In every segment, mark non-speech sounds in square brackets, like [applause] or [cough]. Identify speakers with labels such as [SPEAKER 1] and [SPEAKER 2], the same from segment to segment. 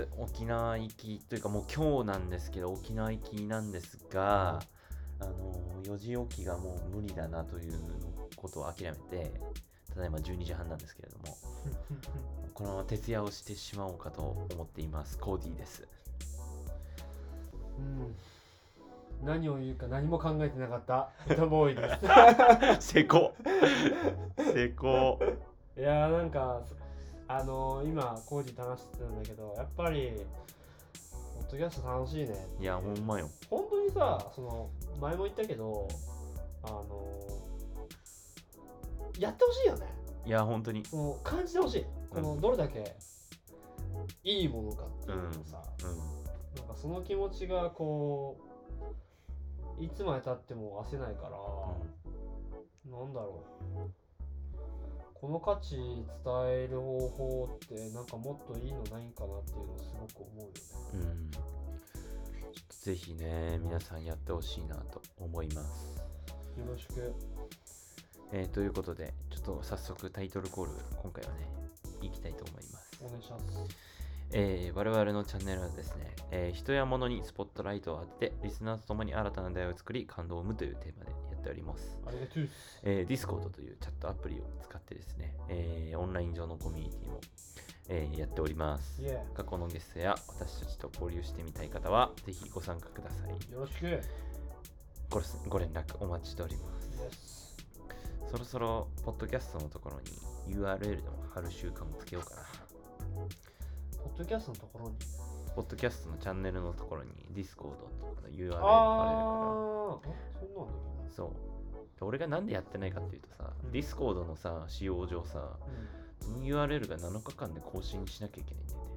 [SPEAKER 1] 日沖縄行きというかもう今日なんですけど沖縄行きなんですが、あの4時起きがもう無理だなということを諦めてただいま12時半なんですけれどもこのまま徹夜をしてしまおうかと思っています。コーディーです。
[SPEAKER 2] うん。何を言うか何も考えてなかった。歌ボーイで
[SPEAKER 1] 成功成功
[SPEAKER 2] す [laughs] いやーなんかあのー、今コージー話してたんだけどやっぱりポッドキャスト楽しいね。
[SPEAKER 1] いやほんまよ。
[SPEAKER 2] 本当にさその前も言ったけどあのー、やってほしいよね。
[SPEAKER 1] いや本当に。
[SPEAKER 2] その感じてほしい。このどれだけいいものかっていうのをさ、
[SPEAKER 1] う
[SPEAKER 2] なんかその気持ちがこういつまでたっても焦ないから、なんだろうこの価値伝える方法ってなんかもっといいのないんかなっていうのをすごく思うよね。
[SPEAKER 1] ん、うん、ぜひね皆さんやってほしいなと思います。
[SPEAKER 2] よろしく。
[SPEAKER 1] えーということで、ちょっと早速タイトルコール、今回はね、いきたいと思います。
[SPEAKER 2] お願いします
[SPEAKER 1] えー我々のチャンネルはですね、えー人や物にスポットライトを当てて、リスナーと共に新たな出会いを作り、感動を生むというテーマでやっております。
[SPEAKER 2] ありがとう
[SPEAKER 1] えー、Discord というチャットアプリを使ってですね、えーオンライン上のコミュニティも、えーやっております。過去のゲストや私たちと交流してみたい方は、ぜひご参加ください。
[SPEAKER 2] ーよろしく
[SPEAKER 1] ごご連絡お待ちしております。
[SPEAKER 2] ス
[SPEAKER 1] そろそろ、ポッドキャストのところに URL でも貼る習慣をつけようかな。
[SPEAKER 2] ポッドキャストのところに
[SPEAKER 1] ポッドキャストのチャンネルのところに Discord とかの URL
[SPEAKER 2] ああそんなんだ
[SPEAKER 1] ら。そう。で俺がなんでやってないかっていうとさ、
[SPEAKER 2] うん
[SPEAKER 1] Discord のさ、使用上さ、
[SPEAKER 2] け
[SPEAKER 1] その URL が7日間で更新しなきゃいけないんだよね。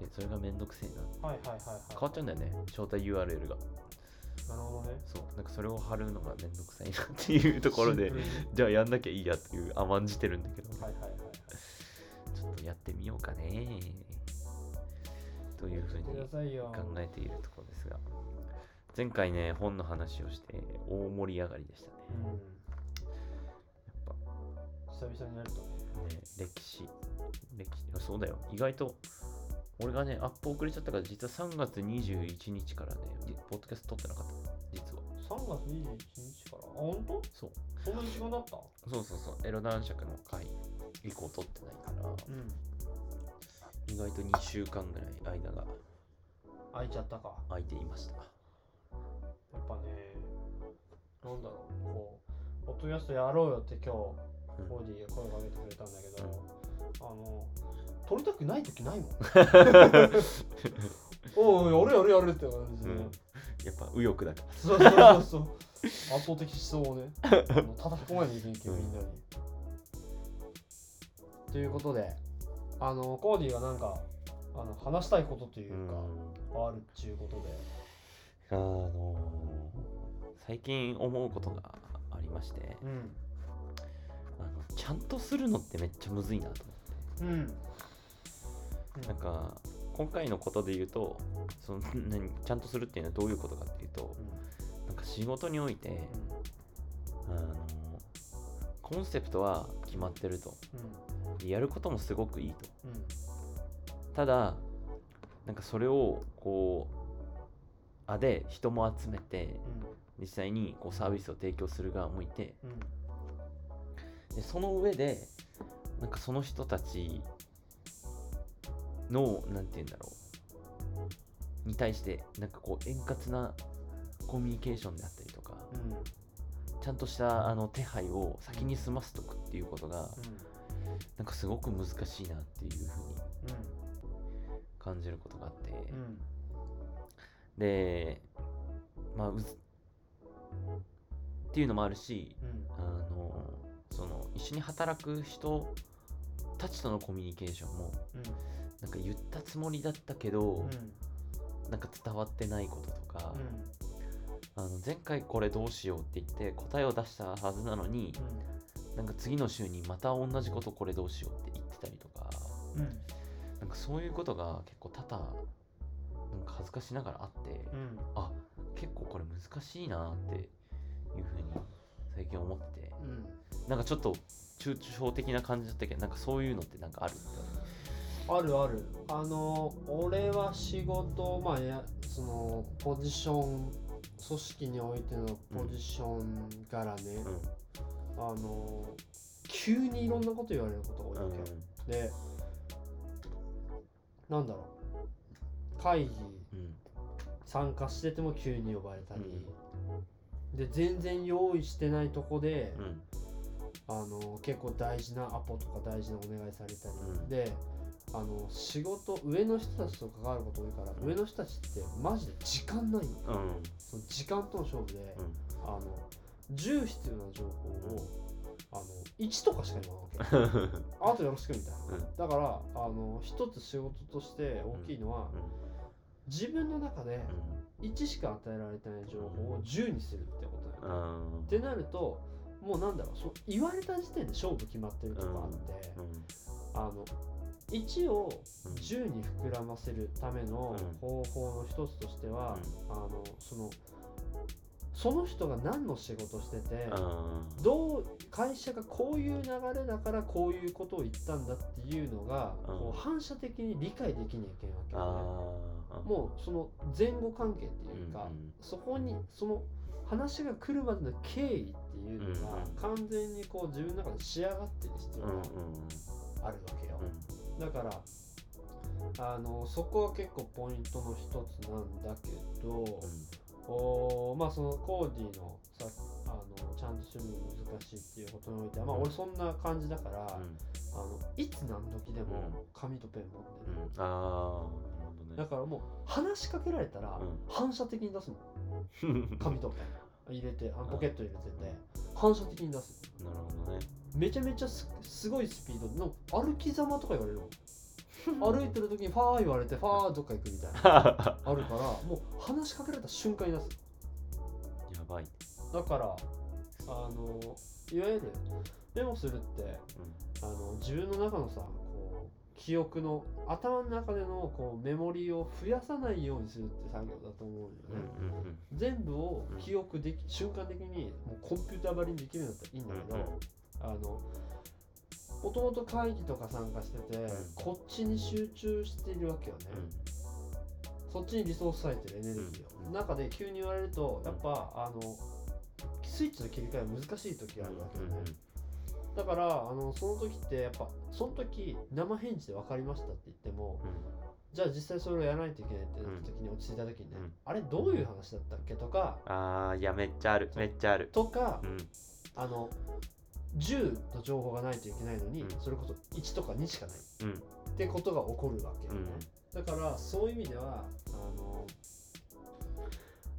[SPEAKER 1] で、それがめんどくせえな。
[SPEAKER 2] うんはいはいはいはい
[SPEAKER 1] 変わっちゃうんだよね、招待 URL が。
[SPEAKER 2] なるほどね
[SPEAKER 1] そう。なんかそれを貼るのがめんどくさいなっていうところでじゃあやんなきゃいいやっていう甘んじてるんだけど、
[SPEAKER 2] はいはいはい
[SPEAKER 1] ょっとやってみようかね。というふうに考えているところですが。前回ね本の話をして大盛り上がりでしたね。
[SPEAKER 2] うん。
[SPEAKER 1] やっ
[SPEAKER 2] 久々にやるとね。
[SPEAKER 1] 歴史。歴史そうだよ。意外と俺がねアップ遅れちゃったから実は3月21日からねじポッドキャスト撮ってなかった。実は。
[SPEAKER 2] 3月21日から？あ本当？
[SPEAKER 1] そう。
[SPEAKER 2] そんなに時間だった？
[SPEAKER 1] そうそうそう。エロ男爵の回以降撮ってないから
[SPEAKER 2] うん。
[SPEAKER 1] 意外と2週間ぐらい間が
[SPEAKER 2] 開いちゃったか。
[SPEAKER 1] 空いていました。
[SPEAKER 2] やっぱねなんだろうこうポッドキャストやろうよって今日
[SPEAKER 1] うん。
[SPEAKER 2] ボディが声かけてくれたんだけど、あの撮りたくない時ないもん。[laughs] おうやるやるやるって感じで、
[SPEAKER 1] うん。やっぱ右翼だから。
[SPEAKER 2] そうそうそうそう。圧倒的思想をね叩き込まないといけんけどみんなに、ということであのコーディがなんかあの話したいことというか、あるっちゅうことで。
[SPEAKER 1] あの最近思うことがありまして
[SPEAKER 2] うん。
[SPEAKER 1] あのちゃんとするのってめっちゃむずいなと思
[SPEAKER 2] うん。
[SPEAKER 1] ってなんか今回のことで言うとその何ちゃんとするっていうのはどういうことかっていうとなんか仕事においてあのコンセプトは決まってると。でやることもすごくいいと。
[SPEAKER 2] うん。うん
[SPEAKER 1] ただなんかそれをこうあで人も集めて実際にこうサービスを提供する側もいて。
[SPEAKER 2] うんうん。
[SPEAKER 1] でその上でなんかその人たちのなんて言うんだろう。に対してなんかこう円滑なコミュニケーションであったりとか。
[SPEAKER 2] うん
[SPEAKER 1] ちゃんとしたあの手配を先に済ませとくっていうことがなんかすごく難しいなっていうふうに感じることがあって、
[SPEAKER 2] うんうん
[SPEAKER 1] でまあうずっていうのもあるし
[SPEAKER 2] うん。
[SPEAKER 1] あのその一緒に働く人たちとのコミュニケーションも
[SPEAKER 2] うん。
[SPEAKER 1] なんか言ったつもりだったけど、
[SPEAKER 2] うん。
[SPEAKER 1] なんか伝わってないこととか、
[SPEAKER 2] うん
[SPEAKER 1] あの前回これどうしようって言って答えを出したはずなのに、なんか次の週にまた同じことこれどうしようって言ってたりとか
[SPEAKER 2] うん
[SPEAKER 1] なんかそういうことが結構多々なんか恥ずかしながらあって、
[SPEAKER 2] うん。
[SPEAKER 1] あ結構これ難しいなっていうふうに最近思ってて
[SPEAKER 2] うん。
[SPEAKER 1] なんかちょっと抽象的な感じだったけどなんかそういうのってなんかある？
[SPEAKER 2] あるある。あの俺は仕事まあやそのポジション組織においてのポジションからね、あの急にいろんなこと言われることが多いわけよ、でなんだろう。会議
[SPEAKER 1] うん。
[SPEAKER 2] 参加してても急に呼ばれたり、で全然用意してないとこで、
[SPEAKER 1] うん。
[SPEAKER 2] あの結構大事なアポとか大事なお願いされたり、
[SPEAKER 1] うん。
[SPEAKER 2] であの仕事上の人たちと関わること多いから、上の人たちってマジで時間ないの
[SPEAKER 1] うん。
[SPEAKER 2] その時間との勝負で、あの10必要な情報を、あの1とかしか言わないわけ。[laughs] あとよろしくみたいな、
[SPEAKER 1] うん。
[SPEAKER 2] だからあの一つ仕事として大きいのは、自分の中で1しか与えられてない情報を10にするってことだよ、
[SPEAKER 1] うん。
[SPEAKER 2] ってなるともうなんだろうそう言われた時点で勝負決まってるとこあって、あの1を10に膨らませるための方法の一つとしては、あのそのその人が何の仕事してて、どう会社がこういう流れだからこういうことを言ったんだっていうのが、
[SPEAKER 1] うん。
[SPEAKER 2] こう反射的に理解できなきゃいけないわけ
[SPEAKER 1] あ
[SPEAKER 2] よね。
[SPEAKER 1] あ
[SPEAKER 2] もうその前後関係っていうか、
[SPEAKER 1] うん
[SPEAKER 2] そこにその話が来るまでの経緯っていうのが
[SPEAKER 1] うん
[SPEAKER 2] 完全にこう自分の中で仕上がってる必要
[SPEAKER 1] うんうん
[SPEAKER 2] があるわけよ。だからあのそこは結構ポイントの一つなんだけど、おーまあそのコーディのさあのちゃんとするの難しいっていうことにおいてはまあ
[SPEAKER 1] うん。
[SPEAKER 2] 俺そんな感じだから、
[SPEAKER 1] うん。
[SPEAKER 2] あのいつ何時でも紙とペン持ってる、
[SPEAKER 1] うん。ああなる
[SPEAKER 2] だからもう話しかけられたら
[SPEAKER 1] うん。
[SPEAKER 2] 反射的に出すの。
[SPEAKER 1] ほどね
[SPEAKER 2] 紙とペン。入れてあのポケット入れてて反射的に出す
[SPEAKER 1] なるほどね
[SPEAKER 2] めちゃめちゃすすごいスピード。でなんか歩きざまとか言われる [laughs] 歩いてる時にファー言われてファーどっか行くみたいな。あるからもう話しかけられた瞬間に出す。
[SPEAKER 1] やばい
[SPEAKER 2] だからあのいわゆるメモするってあの自分の中のさこう記憶の頭の中でのこうメモリを増やさないようにするって作業だと思うよね、
[SPEAKER 1] うんうんうん
[SPEAKER 2] 全部を記憶でき、瞬間的にもうコンピューターばりにできるんだったらいいんだけど、
[SPEAKER 1] うんうん
[SPEAKER 2] あのもともと会議とか参加してて、
[SPEAKER 1] ん。
[SPEAKER 2] こっちに集中しているわけよね、そっちにリソース割いてるエネルギーを、
[SPEAKER 1] うん。
[SPEAKER 2] 中で急に言われるとやっぱあのスイッチの切り替え難しい時があるわけよね、だからあのその時ってやっぱその時生返事で分かりましたって言ってもじゃあ実際それをやらないといけないってなった時に落ち着いた時にね、
[SPEAKER 1] うん。
[SPEAKER 2] あれどういう話だったっけとか
[SPEAKER 1] ああいやめっちゃあるめっちゃある。
[SPEAKER 2] とか、
[SPEAKER 1] うん。
[SPEAKER 2] あの10の情報がないといけないのに、
[SPEAKER 1] うん。
[SPEAKER 2] それこそ1とか2しかない。
[SPEAKER 1] うん。
[SPEAKER 2] ってことが起こるわけよね、だからそういう意味ではあの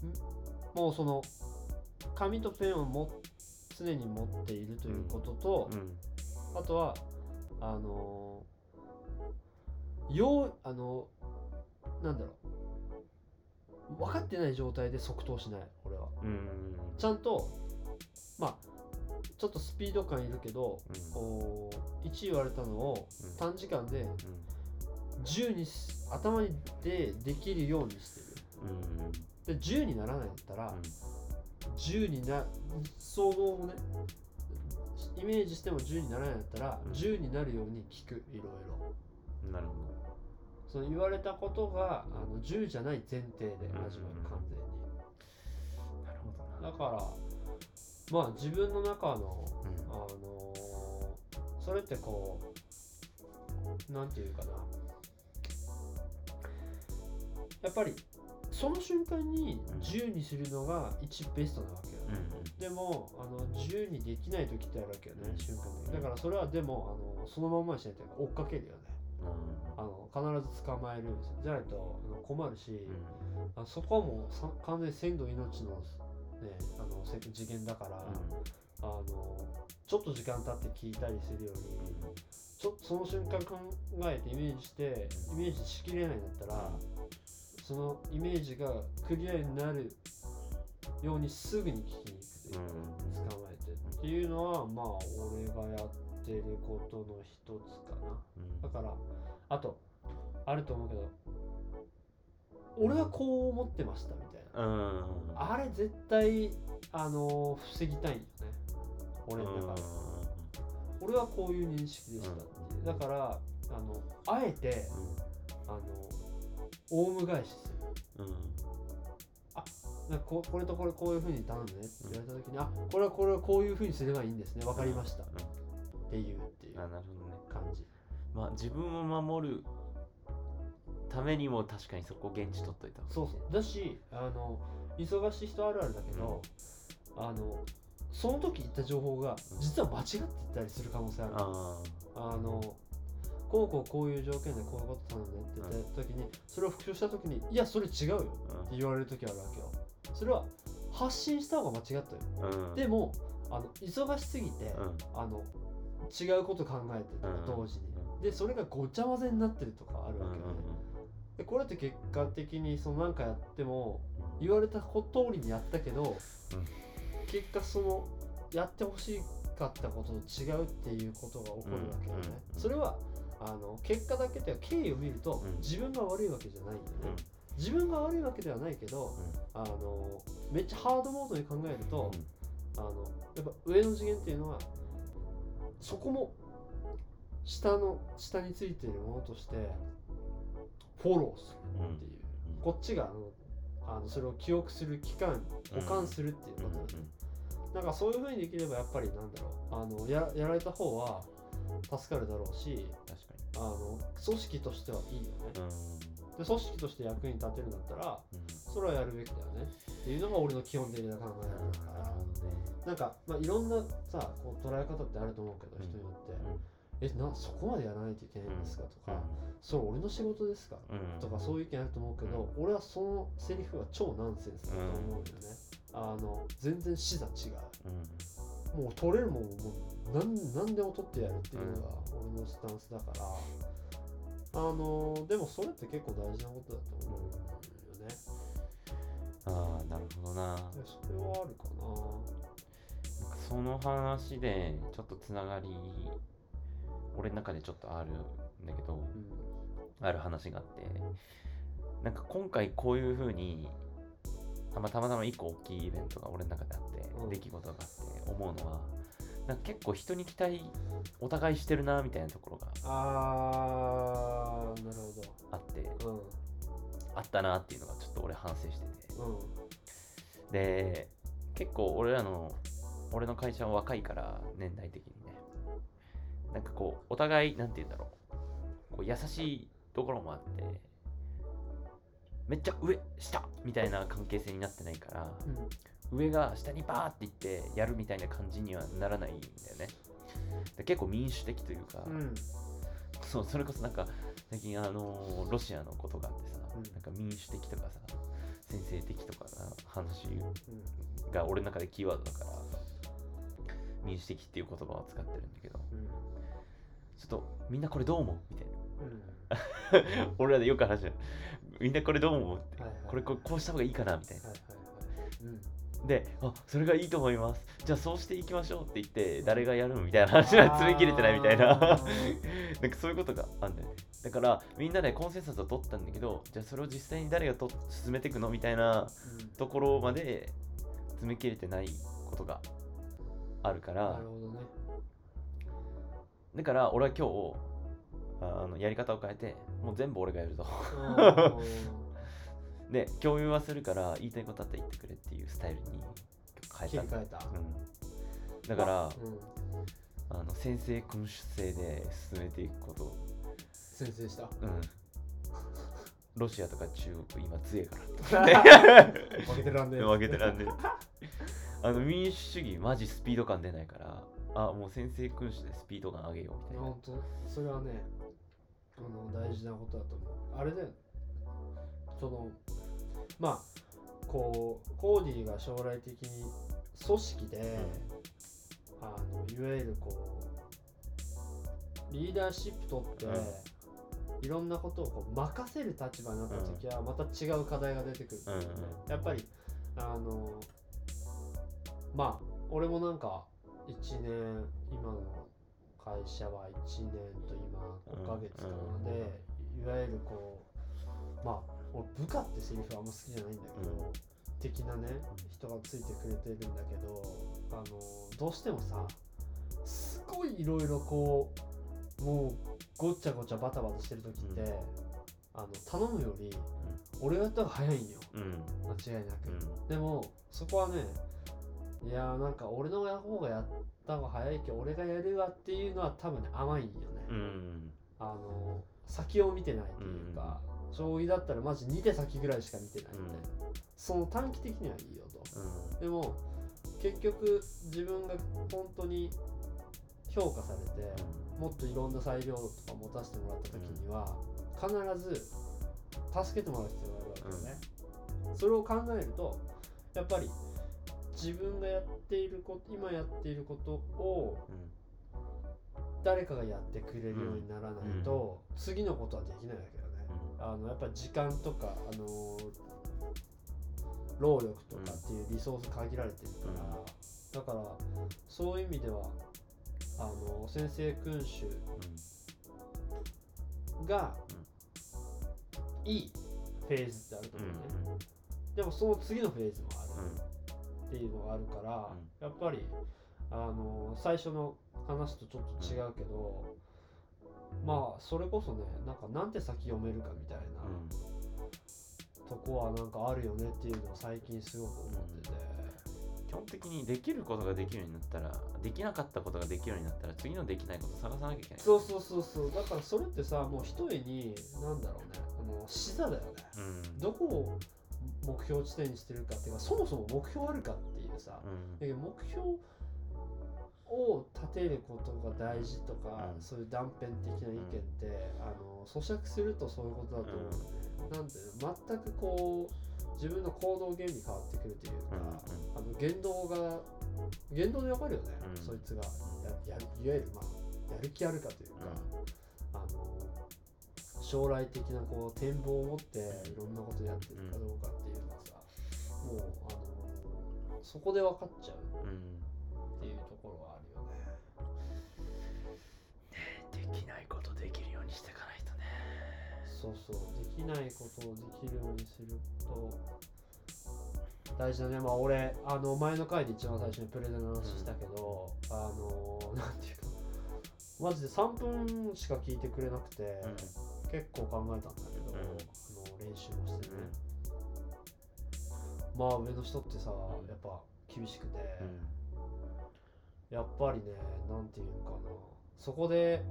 [SPEAKER 2] んもうその紙とペンをも常に持っているということと、
[SPEAKER 1] うん。
[SPEAKER 2] あとはあのようあのなんだろう。分かってない状態で即答しない俺は。
[SPEAKER 1] うん。
[SPEAKER 2] ちゃんとまあちょっとスピード感いるけど、
[SPEAKER 1] うん。
[SPEAKER 2] お1言われたのを
[SPEAKER 1] うん。
[SPEAKER 2] 短時間で10にす頭にでできるようにして
[SPEAKER 1] うん。
[SPEAKER 2] るで10にならないんだったら、
[SPEAKER 1] うん。
[SPEAKER 2] 10にな想像をねイメージしても10にならないんだったら、
[SPEAKER 1] うん。
[SPEAKER 2] 10になるように聞くいろいろ。
[SPEAKER 1] うんなるほ
[SPEAKER 2] その言われたことがあの10じゃない前提で始まる
[SPEAKER 1] うん
[SPEAKER 2] 完全に。
[SPEAKER 1] どなるほどな。
[SPEAKER 2] だからまあ自分の中の
[SPEAKER 1] うん。
[SPEAKER 2] あのーそれってこうなんていうかな。やっぱりその瞬間に
[SPEAKER 1] うん。
[SPEAKER 2] 10にするのが一ベストなわけよ。ね、でもあの10にできない時ってあるわけよね、
[SPEAKER 1] うん。
[SPEAKER 2] 瞬間的に。だからそれはでもあのそのまんまにしないと追っかけるよね。あの必ず捕まえるじゃないと困るし、
[SPEAKER 1] うん。
[SPEAKER 2] あそこはもうさ完全に鮮度命の,、ね、あのせ次元だから、あのちょっと時間経って聞いたりするよりちょっとその瞬間考えてイメージしてイメージしきれないんだったらそのイメージがクリアになるようにすぐに聞きに行くというか、
[SPEAKER 1] うん。
[SPEAKER 2] 捕まえてっていうのはまあ俺がやってることの一つかな。
[SPEAKER 1] うん。
[SPEAKER 2] だからあとあると思うけど俺はこう思ってましたみたいな
[SPEAKER 1] うん。
[SPEAKER 2] あれ絶対あの防ぎたいんよね。俺の中で。俺はこういう認識でしたっていう。だからあのあえてあのオウム返しする。
[SPEAKER 1] うん。うん
[SPEAKER 2] なんかここれとこれこういうふうに頼んでねって言われた時に、あこれはこれはこういうふうにすればいいんですね。わかりました、っていうっていう感じ。
[SPEAKER 1] まあ自分を守るためにも確かにそこ現地取っといた
[SPEAKER 2] そうそう。だしあの忙しい人あるあるだけど、あのその時言った情報が実は間違ってたりする可能性ある、
[SPEAKER 1] あ
[SPEAKER 2] あのこうこうこういう条件でこういうこと頼んでって言った時に、それを復唱した時にいやそれ違うよって
[SPEAKER 1] あ
[SPEAKER 2] 言われる時あるわけよ。それは発信した方が間違ったよ。
[SPEAKER 1] うん。うん
[SPEAKER 2] でもあの忙しすぎて、
[SPEAKER 1] うん。
[SPEAKER 2] あの違うこと考えてるとか
[SPEAKER 1] うん。
[SPEAKER 2] 同時に、でそれがごちゃ混ぜになってるとかある
[SPEAKER 1] うんうん
[SPEAKER 2] わけよね、でこれって結果的にそのなんかやっても言われた通りにやったけど、結果そのやってほしかったことと違うっていうことが起こるわけよね、それはあの結果だけでは経緯を見ると、
[SPEAKER 1] うん。
[SPEAKER 2] 自分が悪いわけじゃないよね、
[SPEAKER 1] うん。
[SPEAKER 2] 自分が悪いわけではないけど、あのめっちゃハードモードに考えると、あのやっぱ上の次元っていうのはそこも下の下についているものとしてフォローするっていう、
[SPEAKER 1] うん
[SPEAKER 2] こっちがあのあのそれを記憶する期間保管するっていう
[SPEAKER 1] うん
[SPEAKER 2] ことだね、なんかそういうふうにできればやっぱりなんだろう。あのややられた方は助かるだろうし
[SPEAKER 1] 確か
[SPEAKER 2] あの組織としてはいいよね、で組織として役に立てるんだったら
[SPEAKER 1] うん。
[SPEAKER 2] それはやるべきだよね。っていうのが俺の基本的な考えだから、
[SPEAKER 1] ね
[SPEAKER 2] なんか、まあ、いろんなさこう捉え方ってあると思うけど、人によって、えなそこまでやらないといけないんですかとか、それ俺の仕事ですか、
[SPEAKER 1] うん。
[SPEAKER 2] とかそういう意見あると思うけど、俺はそのセリフは超ナンセンスだと思うよね、あの全然視座違
[SPEAKER 1] う。
[SPEAKER 2] もう取れるもんもう何何でも取ってやるっていうのが俺のスタンスだから、あのでもそれって結構大事なことだと思うんだよね、
[SPEAKER 1] ああなるほどな。
[SPEAKER 2] でそれはあるか
[SPEAKER 1] その話でちょっとつながり俺の中でちょっとあるんだけどある話があってなんか今回こういう風にあまあたまたま一個大きいイベントが俺の中であって、
[SPEAKER 2] うん。
[SPEAKER 1] 出来事があって思うのはなんか結構人に期待お互いしてるなみたいなところが
[SPEAKER 2] あーなる
[SPEAKER 1] あってあったなっていうのがちょっと俺反省してて。
[SPEAKER 2] うん。うん
[SPEAKER 1] で結構俺らの俺の会社は若いから年代的に。ねなんかこうお互いなんて言うんだろう。こう優しいところもあってめっちゃ上下みたいな関係性になってないから上が下にバーっていってやるみたいな感じにはならないんだよね。で結構民主的というか、
[SPEAKER 2] うん。
[SPEAKER 1] そうそれこそなんか最近あのロシアのことがあってさ、
[SPEAKER 2] うん。
[SPEAKER 1] なんか民主的とかさ先制的とかな話
[SPEAKER 2] うん。
[SPEAKER 1] が俺の中でキーワードだから民主的っていう言葉を使ってるんだけど。
[SPEAKER 2] うん
[SPEAKER 1] ちょっとみんなこれどう思う？みたい
[SPEAKER 2] うん。
[SPEAKER 1] な俺らでよく話じゃん。みんなこれどう思う？って。
[SPEAKER 2] はいはい。
[SPEAKER 1] これこうした方がいいかな？みたいな。
[SPEAKER 2] はいはいはい。うん。
[SPEAKER 1] であそれがいいと思います。じゃあそうしていきましょうって言って誰がやるみたいな話は詰め切れてないみたいな。
[SPEAKER 2] あ
[SPEAKER 1] なん
[SPEAKER 2] ー
[SPEAKER 1] かそういうことがあるんだよね。だからみんなでコンセンサスを取ったんだけどじゃあそれを実際に誰がと進めていくの？みたいなところまで詰め切れてないことがあるから。
[SPEAKER 2] うんなるほどね
[SPEAKER 1] だから俺は今日あのやり方を変えてもう全部俺がやるぞ。[laughs] で共有はするから言いたいことあったら言ってくれっていうスタイルに変えたうん、だから
[SPEAKER 2] うん。
[SPEAKER 1] あの先制君主制で進めていくこと。
[SPEAKER 2] 先制した？
[SPEAKER 1] うん。ロシアとか中国今強いから。[laughs]
[SPEAKER 2] 負けてらんねえ。[laughs]
[SPEAKER 1] 負けてらんねえ。あの民主主義マジスピード感出ないからあもう先制君主でスピード感上げようみたいな。
[SPEAKER 2] 本当？それはねあの大事なことだと思う。あれだよそのまあこうコーディが将来的に組織で、あのいわゆるこうリーダーシップ取って、いろんなことをこう任せる立場になった時はまた違う課題が出てくる。んだよね、
[SPEAKER 1] うん。
[SPEAKER 2] やっぱりあのまあ俺もなんか1年今の会社は1年と今5ヶ月かな。
[SPEAKER 1] うん
[SPEAKER 2] で、いわゆるこうまあ俺部下ってセリフあんま好きじゃないんだけど、
[SPEAKER 1] うん。
[SPEAKER 2] 的なね人がついてくれてるんだけどあのどうしてもさすごいいろいろこもうごっちゃごちゃバタバタしてる時って、
[SPEAKER 1] うん。
[SPEAKER 2] あの頼むより俺がやった方が早いんよ。
[SPEAKER 1] うん。
[SPEAKER 2] 間違いなく、
[SPEAKER 1] うん。
[SPEAKER 2] でもそこはねいやーなんか俺の方がやった方が早いけど俺がやるわっていうのは多分ね甘いんよね、
[SPEAKER 1] うん。
[SPEAKER 2] あの先を見てないというか、将棋だったらマジ2手先ぐらいしか見てないみたいな、その短期的にはいいよと。
[SPEAKER 1] うん。
[SPEAKER 2] でも結局自分が本当に評価されて、もっといろんな裁量とか持たせてもらった時には、必ず助けてもらう必要があるわけよね、それを考えるとやっぱり自分がやっていること今やっていることを
[SPEAKER 1] うん。
[SPEAKER 2] 誰かがやってくれるようにならないと、次のことはできないわけよね、あのやっぱり時間とか、あのー労力とかっていうリソース限られてるから、だからそういう意味ではあの先生君主がいいフェーズってあると
[SPEAKER 1] うん
[SPEAKER 2] 思うね、
[SPEAKER 1] うん。
[SPEAKER 2] でもその次のフェーズもある。
[SPEAKER 1] うん
[SPEAKER 2] っていうのがあるから、
[SPEAKER 1] うん。
[SPEAKER 2] やっぱりあの最初の話とちょっと違うけど、まあそれこそねなんかなんて先読めるかみたいな、
[SPEAKER 1] うん。
[SPEAKER 2] とこはなんかあるよねっていうのを最近すごく思ってて、
[SPEAKER 1] 基本的にできることができるようになったらできなかったことができるようになったら次のできないこと探さなきゃいけない。
[SPEAKER 2] そうそうそうそう。だからそれってさもう一重になんだろうねあの視座だよね。
[SPEAKER 1] うん。
[SPEAKER 2] どこを目標地点にしてるかっていうかそもそも目標あるかっていうさ、
[SPEAKER 1] うん。
[SPEAKER 2] だけど目標を立てることが大事とか、
[SPEAKER 1] うん。
[SPEAKER 2] そういう断片的な意見って、あの咀嚼するとそういうことだと思う。なんで全くこう自分の行動原理変わってくるというか、あの言動が言動でわかるよね、
[SPEAKER 1] うん。
[SPEAKER 2] そいつが。ややいわゆるまあやる気あるかというか、あの将来的なこう展望を持っていろんなことやってるかどうかっていうのはさ、もうあのそこで分かっちゃう
[SPEAKER 1] うん。
[SPEAKER 2] っていうところはあるよね。
[SPEAKER 1] できないことできるようにしていかないとね。
[SPEAKER 2] そうそうできないことをできるようにすると大事だね。まあ俺あの前の回で一番最初にプレゼンの話したけど、あのなんていうかマジで3分しか聞いてくれなくて、結構考えたんだけど、
[SPEAKER 1] ん。
[SPEAKER 2] あの練習もしてね、まあ上の人ってさやっぱ厳しくて、やっぱりねなんていうのかな。そこで、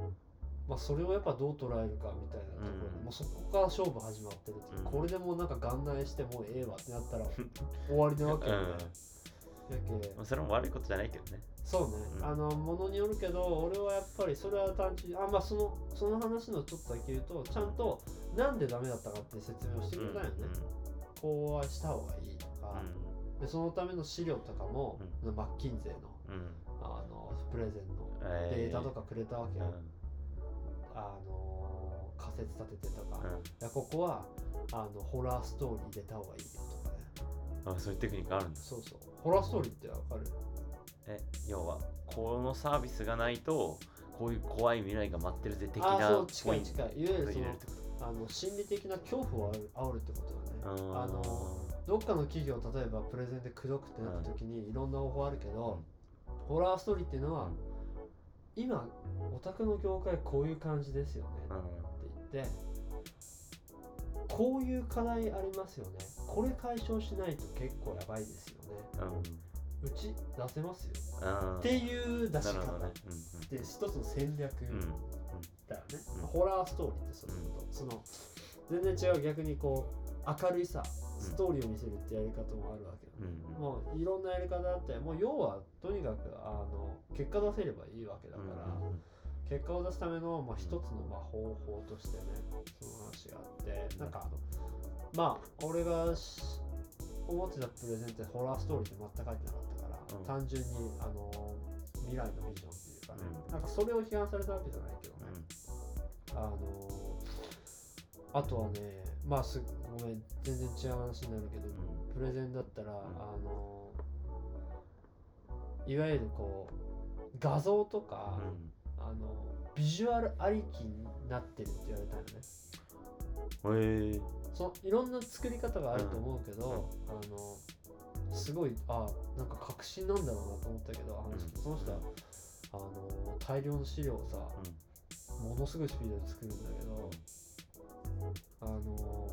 [SPEAKER 2] まあ、それをやっぱどう捉えるかみたいなところで、
[SPEAKER 1] うん。
[SPEAKER 2] もうそこから勝負始まってるっていう、
[SPEAKER 1] うん。
[SPEAKER 2] これでもうなんか元内してもうええわってなったら [laughs] 終わりなわけよね、やけ
[SPEAKER 1] うん。それも悪いことじゃないけどね。
[SPEAKER 2] そうね、
[SPEAKER 1] うん。
[SPEAKER 2] あのものによるけど俺はやっぱりそれは単純にあまあそのその話のちょっとだけ言うとちゃんとなんでダメだったかって説明をしてくれたよね、こうはした方がいいとか、でそのための資料とかも、マッキンゼの
[SPEAKER 1] うん。うん
[SPEAKER 2] あのプレゼンの
[SPEAKER 1] え
[SPEAKER 2] データとかくれたわけよ、
[SPEAKER 1] うん。
[SPEAKER 2] あの仮説立ててとか、い
[SPEAKER 1] うん。
[SPEAKER 2] やここはあのホラーストーリー入れた方がいいよと
[SPEAKER 1] あそういうテクニックあるんだ。
[SPEAKER 2] そうそう。ホラーストーリーってわかる？
[SPEAKER 1] え要はこのサービスがないとこういう怖い未来が待ってるぜ的な
[SPEAKER 2] あそう近い近い。いわゆる。そのあの心理的な恐怖を煽るってことだね。
[SPEAKER 1] と
[SPEAKER 2] あのどっかの企業例えばプレゼンで口説くってなった時にいろんな方法あるけど、ホラーストーリーっていうのは、
[SPEAKER 1] うん。
[SPEAKER 2] 今オタクの業界こういう感じですよね
[SPEAKER 1] うん
[SPEAKER 2] って言ってこういう課題ありますよね。これ解消しないと結構やばいですよね。
[SPEAKER 1] うん。
[SPEAKER 2] うち出せますよ。
[SPEAKER 1] うん
[SPEAKER 2] っていう出し方。
[SPEAKER 1] ね。
[SPEAKER 2] で一つの戦略
[SPEAKER 1] うんうん。
[SPEAKER 2] だよね、
[SPEAKER 1] うん。
[SPEAKER 2] ホラーストーリーってそういうこと、その全然違う逆にこう明るいさストーリーを見せるってやり方もあるわけよね、
[SPEAKER 1] うんうん。
[SPEAKER 2] もういろんなやり方あってもう要はとにかくあの結果出せればいいわけだから、結果を出すための、まあ、一つのまあ方法としてねその話があってなんかあのまあ俺がし思ってたプレゼンってホラーストーリーって全く書いてなかったから、
[SPEAKER 1] うん。
[SPEAKER 2] 単純にあの未来のビジョンっていうかね、
[SPEAKER 1] うん。
[SPEAKER 2] なんかそれを批判されたわけじゃないけどね、あのあとはねまあすごめん全然違う話になるけど、プレゼンだったら、あのいわゆるこう画像とか、あのビジュアルありきになってるって言われたよね。
[SPEAKER 1] うんへえ。
[SPEAKER 2] そいろんな作り方があると思うけど、あのすごいあなんか確信なんだろうなと思ったけど話聞いてその人はあの大量の資料をさものすごいスピードで作るんだけどあの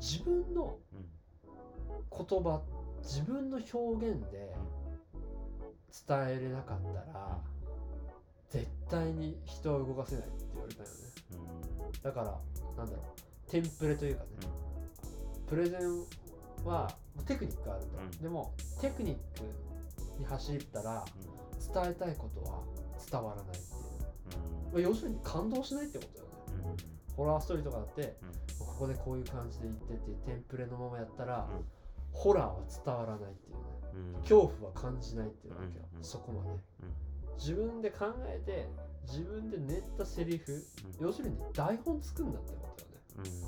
[SPEAKER 2] 自分の
[SPEAKER 1] うん。
[SPEAKER 2] 言葉自分の表現で伝えれなかったら絶対に人は動かせないって言われたよね。
[SPEAKER 1] うん。
[SPEAKER 2] だからなんだろう。テンプレというかね、プレゼンはテクニックがあると、
[SPEAKER 1] うん。
[SPEAKER 2] でもテクニックに走ったら伝えたいことは伝わらないっていう、まあ、要するに感動しないってことだよね。ホラーストーリーとかだって、ここでこういう感じで言ってってテンプレのままやったら、
[SPEAKER 1] うん。
[SPEAKER 2] ホラーは伝わらないっていうね。
[SPEAKER 1] うん。
[SPEAKER 2] 恐怖は感じないっていうわけよ、
[SPEAKER 1] うん。うん。
[SPEAKER 2] そこまで、
[SPEAKER 1] うん
[SPEAKER 2] 自分で考えて自分で練ったセリフ、要するに台本作んだってことよね。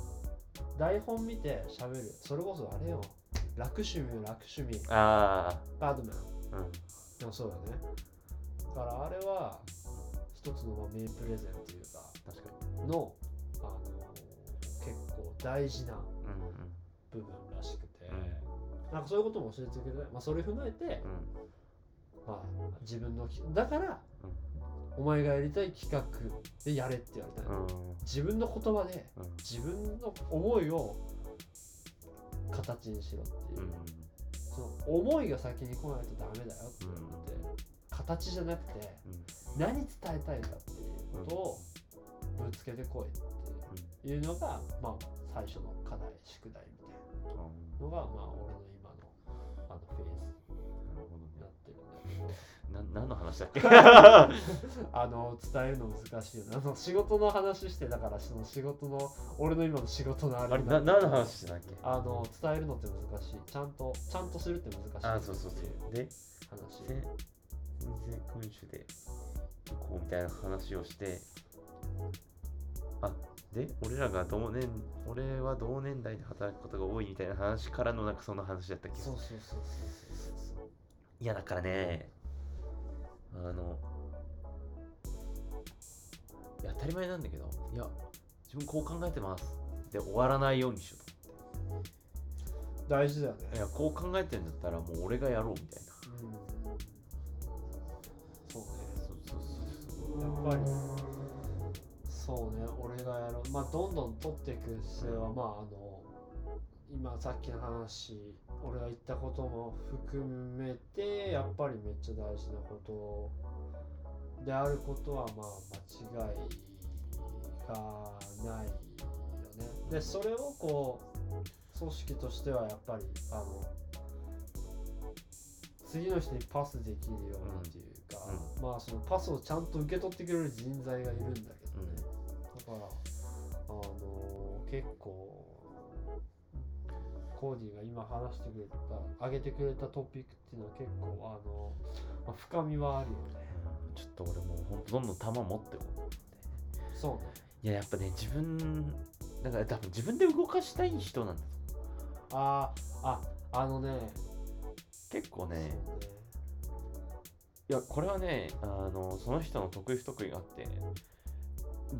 [SPEAKER 1] うん。
[SPEAKER 2] 台本見て喋る。それこそあれよ。楽趣味よ楽趣味。
[SPEAKER 1] あ
[SPEAKER 2] バードマン。
[SPEAKER 1] あうん。
[SPEAKER 2] でもそうだね。だからあれは一つのまあ名プレゼンというか
[SPEAKER 1] 確か
[SPEAKER 2] の、あの結構大事な
[SPEAKER 1] に
[SPEAKER 2] 部分らしくて、
[SPEAKER 1] う
[SPEAKER 2] なんかそういうことも教えてくれて、まあ、それ踏まえて、
[SPEAKER 1] うんうん
[SPEAKER 2] まあ、自分のきだから、
[SPEAKER 1] うん
[SPEAKER 2] お前がやりたい企画でやれって言われたの、
[SPEAKER 1] うん。
[SPEAKER 2] 自分の言葉で
[SPEAKER 1] うん。
[SPEAKER 2] 自分の思いを形にしろっていう。う、
[SPEAKER 1] ん。
[SPEAKER 2] その思いが先に来ないとダメだよって言って、形じゃなくて何伝えたいかっていうことをぶつけてこいっていうのが、まあ最初の課題宿題みたいなのが、まあ俺の今のあのフェーズ
[SPEAKER 1] 何の話だっけ？[laughs]
[SPEAKER 2] あの伝えるの難しいよねあの仕事の話してだからその仕事の俺の今の仕事のあれ
[SPEAKER 1] あれ
[SPEAKER 2] にな
[SPEAKER 1] 何の話してたっけ？
[SPEAKER 2] あの伝えるのって難しい。ちゃんとちゃんとするって難しい。
[SPEAKER 1] あそうそうそ
[SPEAKER 2] う。
[SPEAKER 1] うで
[SPEAKER 2] 話。
[SPEAKER 1] 先先生君主でこうみたいな話をしてあで俺らが同年俺は同年代で働くことが多いみたいな話からのなんかその話だったっけ？
[SPEAKER 2] そうそうそうそうそうそう。
[SPEAKER 1] いやだからねあのいや当たり前なんだけどいや自分こう考えてます。で終わらないようにしよ
[SPEAKER 2] 大事だよね。
[SPEAKER 1] うといやこう考えてるんだったらもう俺がやろうみたいな。
[SPEAKER 2] うん。そうね。
[SPEAKER 1] そうそうそう
[SPEAKER 2] やっぱり。そうね。俺がやろう。まあどんどん取っていく末は、まああの今さっきの話俺が言ったことも含めてやっぱりめっちゃ大事なこと。であることはまあ間違いがないよね。でそれをこう組織としてはやっぱりあの次の人にパスできるようにっていうか、まあそのパスをちゃんと受け取ってくれる人材がいるんだけどね、だからあの結構コーディが今話してくれた上げてくれたトピックっていうのは結構あの、まあ、深みはあるよね。
[SPEAKER 1] うんちょっと俺もうほんとどんどん球持って
[SPEAKER 2] そうね。
[SPEAKER 1] いややっぱね自分だから多分自分で動かしたい人なんだ
[SPEAKER 2] あーああのね。
[SPEAKER 1] 結構
[SPEAKER 2] ね。
[SPEAKER 1] ね。いやこれはねあのその人の得意不得意があって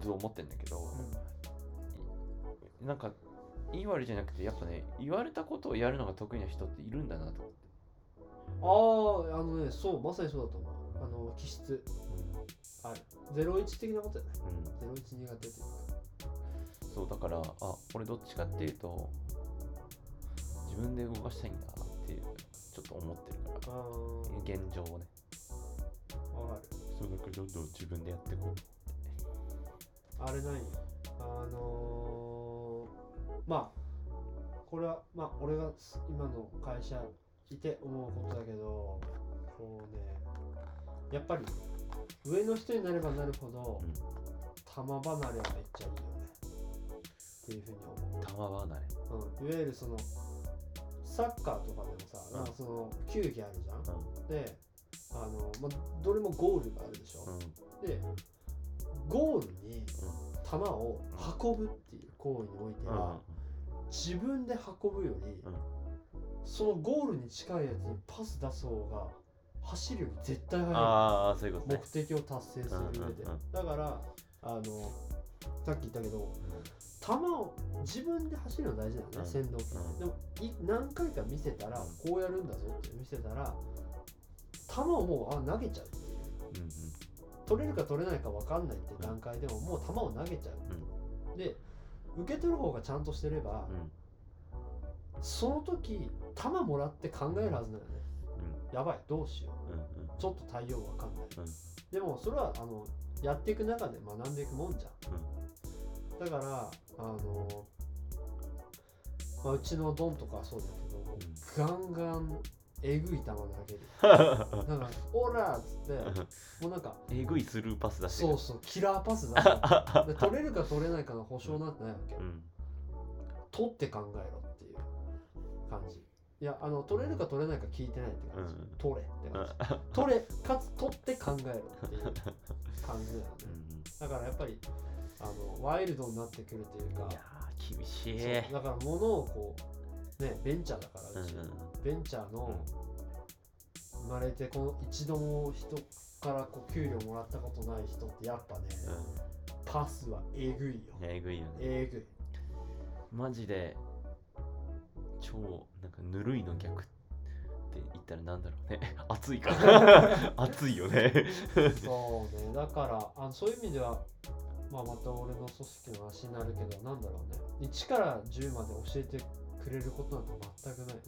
[SPEAKER 1] と思ってんだけど、なんかいい悪いじゃなくてやっぱね言われたことをやるのが得意な人っているんだなと思って。
[SPEAKER 2] あああのねそうまさにそうだと思う。あの気質。ある01的なことじゃない。
[SPEAKER 1] うん、うん、
[SPEAKER 2] 01苦手っていうか。
[SPEAKER 1] そうだからあ俺どっちかっていうと自分で動かしたいんだっていうちょっと思ってるから。
[SPEAKER 2] あ
[SPEAKER 1] 現状をね。
[SPEAKER 2] あわかる。
[SPEAKER 1] そうだからどんどん自分でやっていこう
[SPEAKER 2] あれないよ。あのー、まあこれはまあ俺が今の会社いて思うことだけどこうねやっぱり上の人になればなるほど、
[SPEAKER 1] うん。
[SPEAKER 2] 球離れはめっちゃいいよね。っていうふうに思う。
[SPEAKER 1] 球離れ。
[SPEAKER 2] うん、いわゆるそのサッカーとかでもさ、
[SPEAKER 1] うん。
[SPEAKER 2] なんかその球技あるじゃん、
[SPEAKER 1] う
[SPEAKER 2] であの、まあ、どれもゴールがあるでしょ、
[SPEAKER 1] んうん。
[SPEAKER 2] でゴールに球を運ぶっていう行為において
[SPEAKER 1] うん。
[SPEAKER 2] は、自分で運ぶより、
[SPEAKER 1] うん。
[SPEAKER 2] そのゴールに近いやつにパス出す方が走るより絶対速い
[SPEAKER 1] ああそういうこと
[SPEAKER 2] 目
[SPEAKER 1] ね
[SPEAKER 2] 的を達成する上で、
[SPEAKER 1] うんうんうん。
[SPEAKER 2] だからあのさっき言ったけど球を自分で走るの大事だよね、
[SPEAKER 1] うん。
[SPEAKER 2] 先導でもい何回か見せたら
[SPEAKER 1] うん。
[SPEAKER 2] こうやるんだぞって見せたら球をもうあ投げちゃう。う
[SPEAKER 1] うんうん。
[SPEAKER 2] 取れるか取れないか分かんないって段階でももう球を投げちゃう、で受け取る方がちゃんとしてれば、
[SPEAKER 1] うん。
[SPEAKER 2] その時球もらって考えるはずなのね。やばいどうしよ
[SPEAKER 1] う。んうん。
[SPEAKER 2] うちょっと対応分かんない、
[SPEAKER 1] うん。
[SPEAKER 2] でもそれはあのやっていく中で学んでいくもんじゃん。だからあの、まあ、うちのドンとかはそうだけど、ガンガンえぐい球投げる。[laughs] なんか「オラ!」っつってもうなんか
[SPEAKER 1] えぐいスルーパス出して
[SPEAKER 2] そうそうキラーパス出す。[laughs] で取れるか取れないかの保証なんてないわけ、
[SPEAKER 1] うん。
[SPEAKER 2] 取って考えろっていう感じ。いやあの取れるか取れないか聞いてないって感じ、
[SPEAKER 1] うん。
[SPEAKER 2] 取れって感じ。取れかつ取って考えろっていう感じだよね。だからやっぱりあのワイルドになってくるというか
[SPEAKER 1] いやー厳しい。
[SPEAKER 2] だから物をこうねベンチャーだからうち、ベンチャーの生まれてこの一度も人からこう給料もらったことない人ってやっぱね、パスはえぐいよ。
[SPEAKER 1] うんえぐいよね。
[SPEAKER 2] えぐい。
[SPEAKER 1] マジで超なんかぬるいの逆って言ったらなんだろうね。[laughs] 熱いか。ら [laughs] 熱いよね。
[SPEAKER 2] そうね。だからあのそういう意味では、まあ、また俺の組織の話になるけどなんだろうね。1から10まで教えてくれることなんて全くない。ね、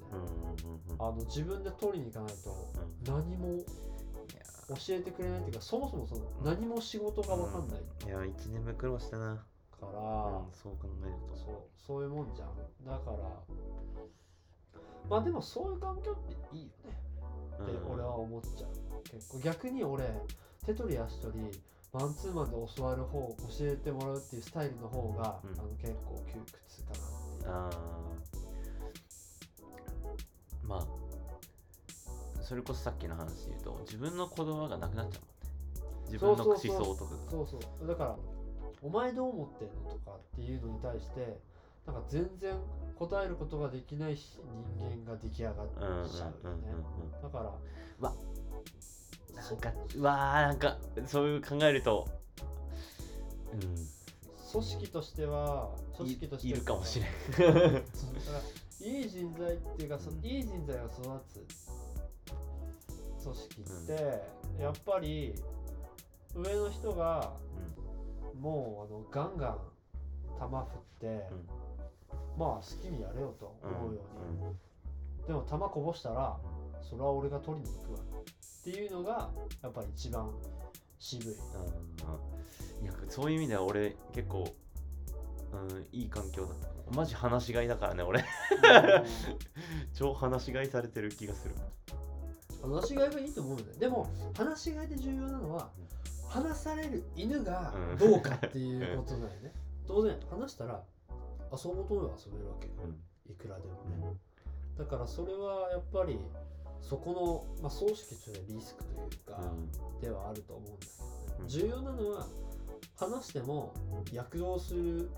[SPEAKER 2] あの自分で取りに行かないと何も教えてくれないっていうかそもそもその何も仕事が分かんない。
[SPEAKER 1] いや1年目苦労したな。
[SPEAKER 2] から、
[SPEAKER 1] うんそう考えると。
[SPEAKER 2] そうそういうもんじゃん。だからまあでもそういう環境っていいよね。って
[SPEAKER 1] うん。
[SPEAKER 2] 俺は思っちゃう。結構。逆に俺手取り足取りマンツーマンで教わる方教えてもらうっていうスタイルの方が、
[SPEAKER 1] うん。
[SPEAKER 2] あの結構窮屈かなっていう
[SPEAKER 1] まあそれこそさっきの話で言うと自分の言葉がなくなっちゃうもんね。自分の思想とかが。
[SPEAKER 2] そうそうだからお前どう思ってんのとかっていうのに対してなんか全然答えることができないし人間が出来上がっちゃうよね。
[SPEAKER 1] うん
[SPEAKER 2] だから
[SPEAKER 1] なんかうわーなんかそういう考えるとうん。
[SPEAKER 2] 組織としては組織として
[SPEAKER 1] いいるかもしれん
[SPEAKER 2] いい人材っていうか、そ
[SPEAKER 1] うん。
[SPEAKER 2] いい人材が育つ組織って、やっぱり上の人がもうあのガンガン球振って、まあ好きにやれよと
[SPEAKER 1] うん
[SPEAKER 2] 思うように、でも球こぼしたらそれは俺が取りに行くわっていうのがやっぱり一番渋い。
[SPEAKER 1] うん。いやそういう意味では俺結構、うん、いい環境だマジ話しがいだからね俺。[laughs] 超話しがいされてる気がする。
[SPEAKER 2] 話しがいがいいと思うよね。でも話しがいで重要なのは話される犬がどうかっていうことだよね、当然話したら遊ぼうと思えば遊べるわけ
[SPEAKER 1] うん。
[SPEAKER 2] いくらでもね。だからそれはやっぱりそこの、まあ、葬式というリスクというか、ではあると思うんだけどね、
[SPEAKER 1] うん。
[SPEAKER 2] 重要なのは話しても躍動する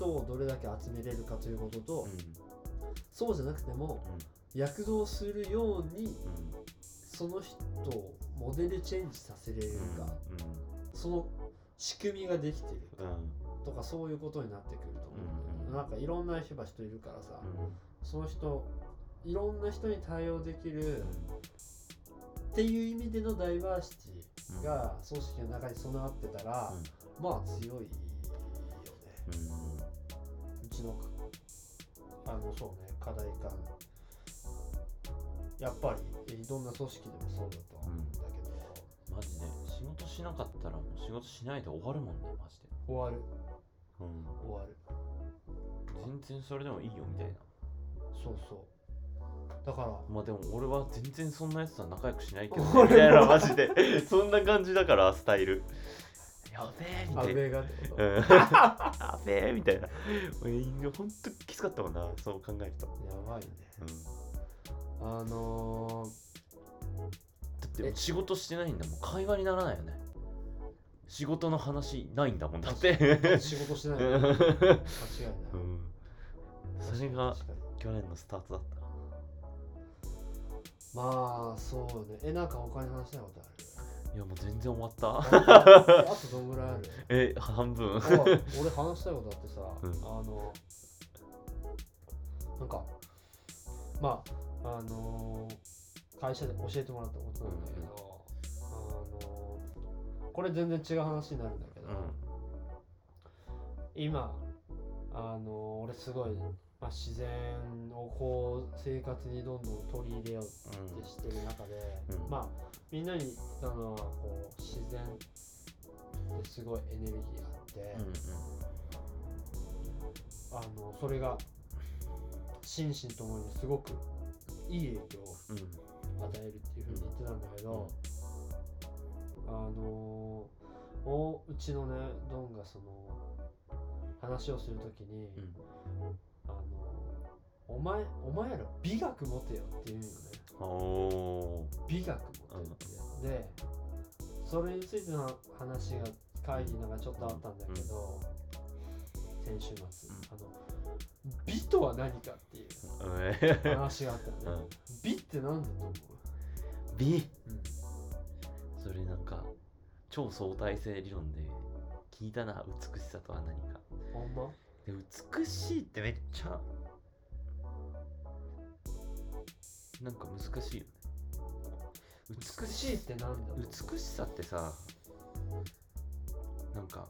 [SPEAKER 2] 人をどれだけ集めれるかということと、
[SPEAKER 1] うん。
[SPEAKER 2] そうじゃなくても躍動するように
[SPEAKER 1] うん。
[SPEAKER 2] その人をモデルチェンジさせれるか、その仕組みができている
[SPEAKER 1] うんうん。
[SPEAKER 2] とかそういうことになってくると思うんなんかいろんな人が人いるからさ、
[SPEAKER 1] うん。
[SPEAKER 2] その人いろんな人に対応できるっていう意味でのダイバーシティが組織の中に備わってたら、まあ強いよね。
[SPEAKER 1] うん。
[SPEAKER 2] うちのあのそうね課題感。やっぱりえどんな組織でもそうだとは思うんだけど、
[SPEAKER 1] マジで。仕事しなかったらもう仕事しないで終わるもんねマジで。
[SPEAKER 2] 終わる。
[SPEAKER 1] うん。
[SPEAKER 2] 終わる。
[SPEAKER 1] 全然それでもいいよみたいな。
[SPEAKER 2] そうそう。だから
[SPEAKER 1] まあでも俺は全然そんなやつとは仲良くしないけど、みたいなマジで。そんな感じだからスタイルやべえみたいな。
[SPEAKER 2] 安倍がってこと、
[SPEAKER 1] うん。やべえみたいな。俺ほんときつかったもんなそう考えると、
[SPEAKER 2] やばいね。
[SPEAKER 1] うん、だ
[SPEAKER 2] あの
[SPEAKER 1] って
[SPEAKER 2] え？
[SPEAKER 1] 仕事してないんだもん。会話にならないよね。仕事の話ないんだもんだっ
[SPEAKER 2] ー、
[SPEAKER 1] て
[SPEAKER 2] 仕事してない。
[SPEAKER 1] うん
[SPEAKER 2] 間違いない、
[SPEAKER 1] それが去年のスタートだった。
[SPEAKER 2] まあそうね。えなんか他に話したいことある？
[SPEAKER 1] いやもう全然終わった。
[SPEAKER 2] あとどんぐらいある？[laughs]
[SPEAKER 1] え半分。
[SPEAKER 2] 俺話したいことあってさ、
[SPEAKER 1] うん。
[SPEAKER 2] あのなんかまああの会社で教えてもらったことなんだけど、あのこれ全然違う話になるんだけど、
[SPEAKER 1] うん。
[SPEAKER 2] 今あの俺すごい、まあ、自然をこう生活にどんどん取り入れようってしてる中で、
[SPEAKER 1] うん。
[SPEAKER 2] まあみんなに言ったのはこう自然ってすごいエネルギーあって、
[SPEAKER 1] うん
[SPEAKER 2] あのそれが心身ともにすごくいい影響を
[SPEAKER 1] うん。うん
[SPEAKER 2] 与えるっていうふうに言ってたんだけど、あのおうちのねドンがその話をするときに、
[SPEAKER 1] うん
[SPEAKER 2] あのお前お前ら美学持てよって言うよね。
[SPEAKER 1] おー。
[SPEAKER 2] 美学持てって、でそれについての話が会議なんかちょっとあったんだけど、先週末、あの美とは何かっていう
[SPEAKER 1] えー
[SPEAKER 2] 話があったよね、
[SPEAKER 1] うん。
[SPEAKER 2] 美って何だと思う、
[SPEAKER 1] 美？それなんか超相対性理論で聞いたな美しさとは何か。
[SPEAKER 2] ほんま？
[SPEAKER 1] で美しいってめっちゃなんか難しいよね。
[SPEAKER 2] 美しいって何だと思う。
[SPEAKER 1] 美しさってさなんか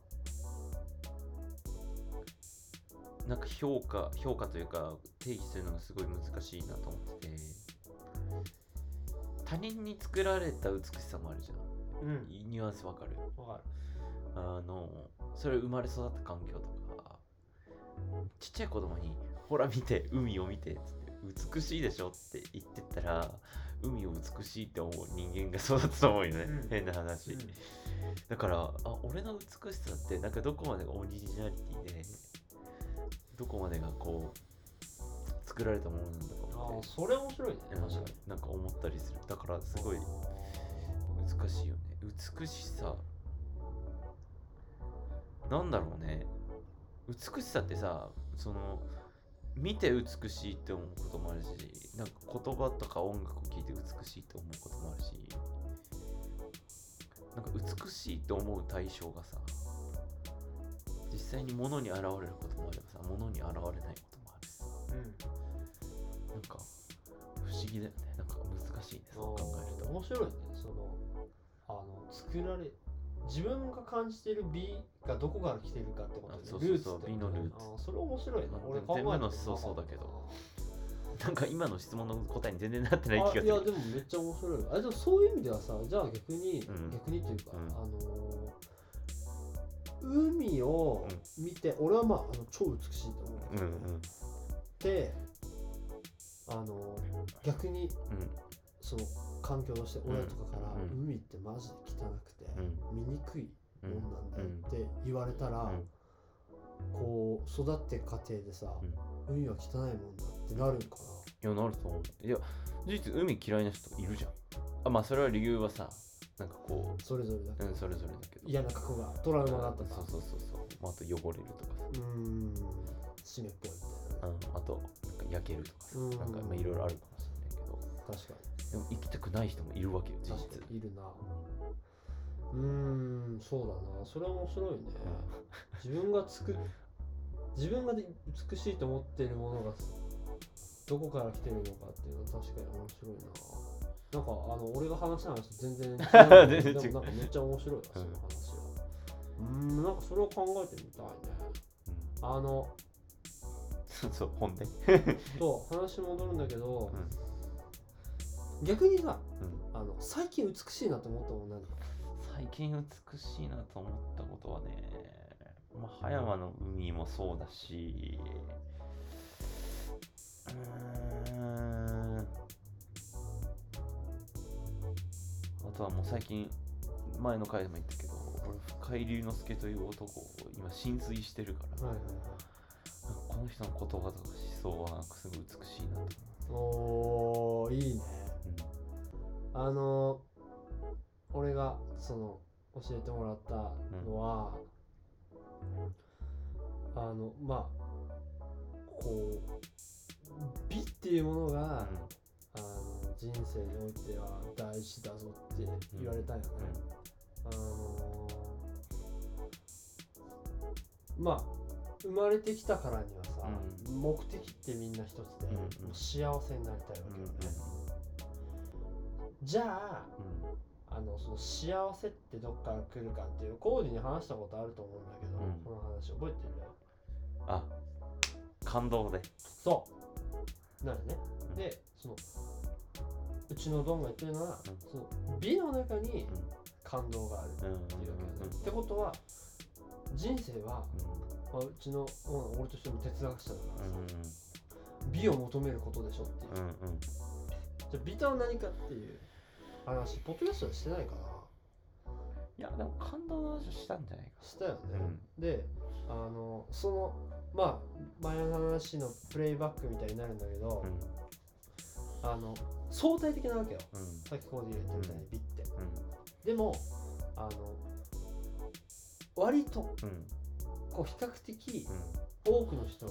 [SPEAKER 1] なんか評価評価というか定義するのがすごい難しいなと思ってて他人に作られた美しさもあるじゃん。
[SPEAKER 2] うん。
[SPEAKER 1] ニュアンスわかる？
[SPEAKER 2] わかる。
[SPEAKER 1] あのそれ生まれ育った環境とかちっちゃい子供に「ほら見て海を見て」っつって「美しいでしょ」って言ってったら海を美しいって思う人間が育つと思うよね、
[SPEAKER 2] うん。
[SPEAKER 1] 変な話、
[SPEAKER 2] うん。
[SPEAKER 1] だからあ俺の美しさってなんかどこまでがオリジナリティでどこまでがこう作られたものなんだ
[SPEAKER 2] あ
[SPEAKER 1] ろうって
[SPEAKER 2] あそれ面白いね
[SPEAKER 1] うん。
[SPEAKER 2] 確かに。
[SPEAKER 1] なんか思ったりする。だからすごい難しいよね。美しさ。なんだろうね美しさってさその見て美しいって思うこともあるしなんか言葉とか音楽を聴いて美しいって思うこともあるしなんか美しいって思う対象がさ実際に物に現れることもあればさ物に現れないこともあるし
[SPEAKER 2] うん
[SPEAKER 1] なんか不思議だよね。なんか難しいねそう考えると。
[SPEAKER 2] 面白いね。そのあの作られ自分が感じてる美がどこから来てるかってことね。
[SPEAKER 1] あそうそうそうのルーツ。
[SPEAKER 2] あそれ面白いね。
[SPEAKER 1] まあ
[SPEAKER 2] 俺考え
[SPEAKER 1] 全部の思想そうだけど。[laughs] なんか今の質問の答えに全然なってない気がする。
[SPEAKER 2] あいやでもめっちゃ面白い。あでもそういう意味ではさじゃあ逆に、
[SPEAKER 1] うん。
[SPEAKER 2] 逆にというか、
[SPEAKER 1] うん。
[SPEAKER 2] あのー海を見て、俺はまああの超美しいと思う、
[SPEAKER 1] うんうん。
[SPEAKER 2] であのー逆に
[SPEAKER 1] うん。
[SPEAKER 2] その環境として親とかから、
[SPEAKER 1] うん。
[SPEAKER 2] 海ってマジで汚くて、
[SPEAKER 1] うん。
[SPEAKER 2] 見にくい
[SPEAKER 1] うん
[SPEAKER 2] もんなんだよって言われたら、
[SPEAKER 1] うん。
[SPEAKER 2] こう育っていく過程でさ、海は汚いもんだってなるんか
[SPEAKER 1] いやなると思う。いや事実海嫌いな人いるじゃん。あまあそれは理由はさなんかこ
[SPEAKER 2] なそれぞれだけ
[SPEAKER 1] ううんそれぞれだけど。
[SPEAKER 2] 嫌な過去がトラウマがあったか
[SPEAKER 1] そうそうそうそう。まああと汚れるとかさ。
[SPEAKER 2] うーん。湿っぽいみたいな。ね
[SPEAKER 1] うん。あとなんか焼けるとかさ。
[SPEAKER 2] うん。
[SPEAKER 1] なんかまあいろいろあるかもしれないけど。
[SPEAKER 2] 確か
[SPEAKER 1] でも行きたくない人もいるわけよ実
[SPEAKER 2] 確かに。いるな。うーんそうだな。それは面白いね。[laughs] 自分が作っ自分がで美しいと思ってるものがどこから来てるのかっていうのは確かに面白いな。なんかあの俺が話した話と全然違う
[SPEAKER 1] 全然 [laughs]
[SPEAKER 2] なんかめっちゃ面白いわその話は。うーんなんかそれを考えてみたいね。
[SPEAKER 1] うん。
[SPEAKER 2] あの [laughs]
[SPEAKER 1] そうそう本音
[SPEAKER 2] そう話戻るんだけど
[SPEAKER 1] うん
[SPEAKER 2] 逆にさ
[SPEAKER 1] うん。
[SPEAKER 2] あの最近美しいなと思ったもん何
[SPEAKER 1] 最近美しいなと思ったことはね、まあ、葉山の海もそうだしうーん。あとはもう最近前の回でも言ったけど俺深井龍之介という男を今浸水してるから、
[SPEAKER 2] はいはいはい。
[SPEAKER 1] この人の言葉とか思想はなんかすごい美しいなと
[SPEAKER 2] おーいいねあの俺がその教えてもらったのは、あのまあこう美っていうものが、
[SPEAKER 1] うん。
[SPEAKER 2] あの人生においては大事だぞって言われたんよね、あのまあ生まれてきたからにはさ、
[SPEAKER 1] う
[SPEAKER 2] 目的ってみんな一つで、幸せになりたいわけよね、じゃあ
[SPEAKER 1] うん
[SPEAKER 2] ああのその幸せってどっから来るかっていうコーディに話したことあると思うんだけど、
[SPEAKER 1] うん。
[SPEAKER 2] この話覚えてる？
[SPEAKER 1] あ感動で
[SPEAKER 2] そう。なるね、
[SPEAKER 1] うん。
[SPEAKER 2] でそのうちのドンが言ってるのは、
[SPEAKER 1] うん。
[SPEAKER 2] その美の中に
[SPEAKER 1] うん。
[SPEAKER 2] 感動があるって
[SPEAKER 1] うんうん
[SPEAKER 2] いうわけだよね、
[SPEAKER 1] うん
[SPEAKER 2] ってことは人生は、まあ、うちの、うん俺としても哲学者だからさ、美を求めることでしょっていう、
[SPEAKER 1] うんうんうん。
[SPEAKER 2] じゃあ美とは何かっていう話ポッドキャストはしてないかな。い
[SPEAKER 1] やでも感動の話をしたんじゃないか。
[SPEAKER 2] したよね、
[SPEAKER 1] う
[SPEAKER 2] であのそのまあ前の話のプレイバックみたいになるんだけど、あの相対的なわけよ。
[SPEAKER 1] うん。うん
[SPEAKER 2] さっきコーディが言ったみたいに美って、
[SPEAKER 1] う
[SPEAKER 2] でもあの割と
[SPEAKER 1] んうん。
[SPEAKER 2] こう比較的
[SPEAKER 1] うん。
[SPEAKER 2] 多くの人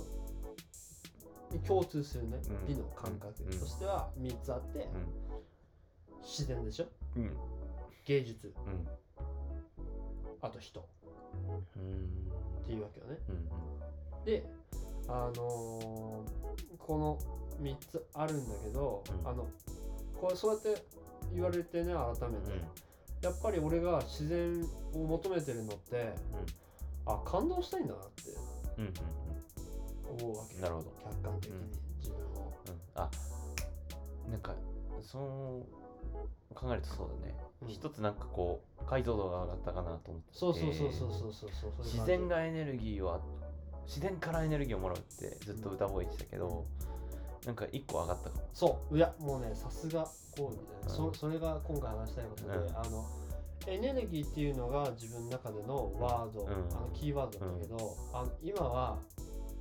[SPEAKER 2] に共通するね、
[SPEAKER 1] うん。
[SPEAKER 2] 美の感覚
[SPEAKER 1] うん。
[SPEAKER 2] としては3つあって、自然でしょ？
[SPEAKER 1] うん。うん
[SPEAKER 2] 芸術。
[SPEAKER 1] うん。
[SPEAKER 2] あと人。っ
[SPEAKER 1] うん。
[SPEAKER 2] ていうわけよね。
[SPEAKER 1] うん。
[SPEAKER 2] であのーこの3つあるんだけど、
[SPEAKER 1] うん。
[SPEAKER 2] あのこれそうやって言われてね改めて、
[SPEAKER 1] うん。
[SPEAKER 2] やっぱり俺が自然を求めてるのって、あ感動したいんだなって
[SPEAKER 1] うんうん
[SPEAKER 2] 思うわけ。
[SPEAKER 1] なるほど。
[SPEAKER 2] 客観的に
[SPEAKER 1] うん。
[SPEAKER 2] 自分を、
[SPEAKER 1] うん。あなんかそう考えるとそうだね。
[SPEAKER 2] うん。
[SPEAKER 1] 一つなんかこう解像度が上がったかなと思って。
[SPEAKER 2] そうそうそうそうそうそうそう
[SPEAKER 1] 自然がエネルギーを自然からエネルギーをもらうってずっと歌声してたけど、なんか一個上がったかも。
[SPEAKER 2] そう。いやもうねさすがこうみたいな、
[SPEAKER 1] うん。
[SPEAKER 2] そそれが今回話したいことで、
[SPEAKER 1] うん。
[SPEAKER 2] あのエネルギーっていうのが自分の中でのワード、
[SPEAKER 1] うん。
[SPEAKER 2] あのキーワードなんだけど、あの今は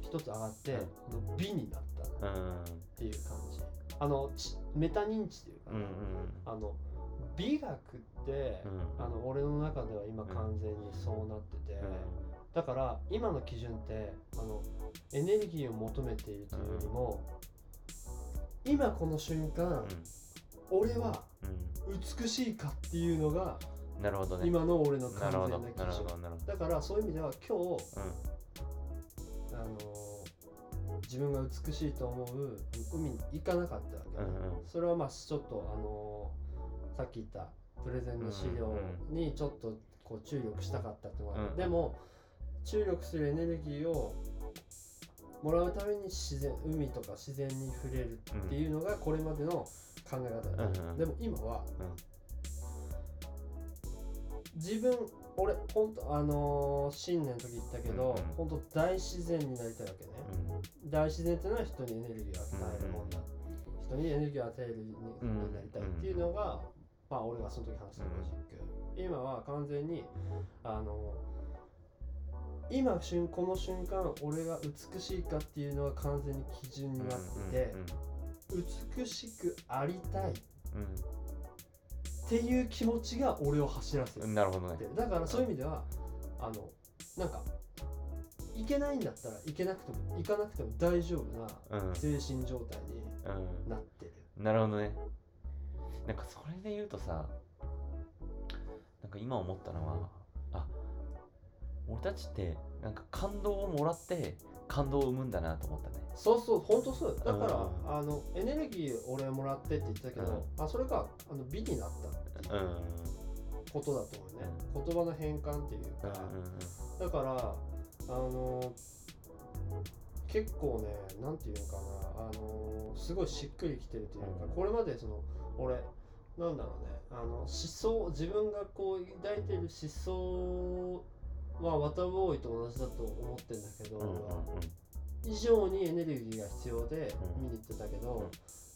[SPEAKER 2] 一つ上がって、
[SPEAKER 1] うん。
[SPEAKER 2] 美になったっ
[SPEAKER 1] うん
[SPEAKER 2] ていう感じ。あのちメタ認知っていうかな、
[SPEAKER 1] うんうん。
[SPEAKER 2] あの美学って、
[SPEAKER 1] うん
[SPEAKER 2] あの俺の中では今完全にそうなってて、だから今の基準ってあのエネルギーを求めているというよりも、今この瞬間、俺は
[SPEAKER 1] うん。
[SPEAKER 2] 美しいかっていうのが
[SPEAKER 1] うんなるほどね。
[SPEAKER 2] 今の俺の完全な基準。だからそういう意味では今日、自分が美しいと思う海に行かなかったわけ。ね、
[SPEAKER 1] うんうん。
[SPEAKER 2] それはまあちょっとあのさっき言ったプレゼンの資料にちょっとこう注力したかったって
[SPEAKER 1] うん
[SPEAKER 2] でも注力するエネルギーをもらうために自然海とか自然に触れるっていうのがこれまでの考え方だった、
[SPEAKER 1] うんうん。
[SPEAKER 2] でも今は
[SPEAKER 1] うん。
[SPEAKER 2] 自分俺本当あのー新年の時言ったけど、
[SPEAKER 1] うんうん
[SPEAKER 2] 本当大自然になりたいわけね、大自然っていうのは人にエネルギーを与えるもんだ、人にエネルギーを与えるに
[SPEAKER 1] うん
[SPEAKER 2] なりたいっていうのが、まあ俺がその時話したロジック、今は完全にあの今瞬この瞬間俺が美しいかっていうのが完全に基準になってて、美しくありたいっていう気持ちが俺を走らせる。
[SPEAKER 1] うんうんなるほどね。
[SPEAKER 2] だからそういう意味ではあのなんか行けないんだったら行けなくても行かなくても大丈夫な
[SPEAKER 1] うん。
[SPEAKER 2] 精神状態に
[SPEAKER 1] うん。
[SPEAKER 2] なってる、
[SPEAKER 1] なるほどね。なんかそれで言うとさなんか今思ったのはあ俺たちってなんか感動をもらって感動を生むんだなと思ったね。
[SPEAKER 2] そうそう本当そうだ。から、
[SPEAKER 1] うん。
[SPEAKER 2] あのエネルギー俺もらってって言ってたけど、あそれがあの美になったっていう
[SPEAKER 1] うん。
[SPEAKER 2] ことだと思うね、言葉の変換っていう
[SPEAKER 1] うん
[SPEAKER 2] か、だからあの結構ねなんていうのかなあのすごいしっくりきてるというか、
[SPEAKER 1] うん。
[SPEAKER 2] これまでその俺なんだろうねあの思想自分がこう抱いている思想はワタボーイと同じだと思ってんだけど、
[SPEAKER 1] うんうんうん。
[SPEAKER 2] 以上にエネルギーが必要で
[SPEAKER 1] うん。
[SPEAKER 2] 見に行ってたけど、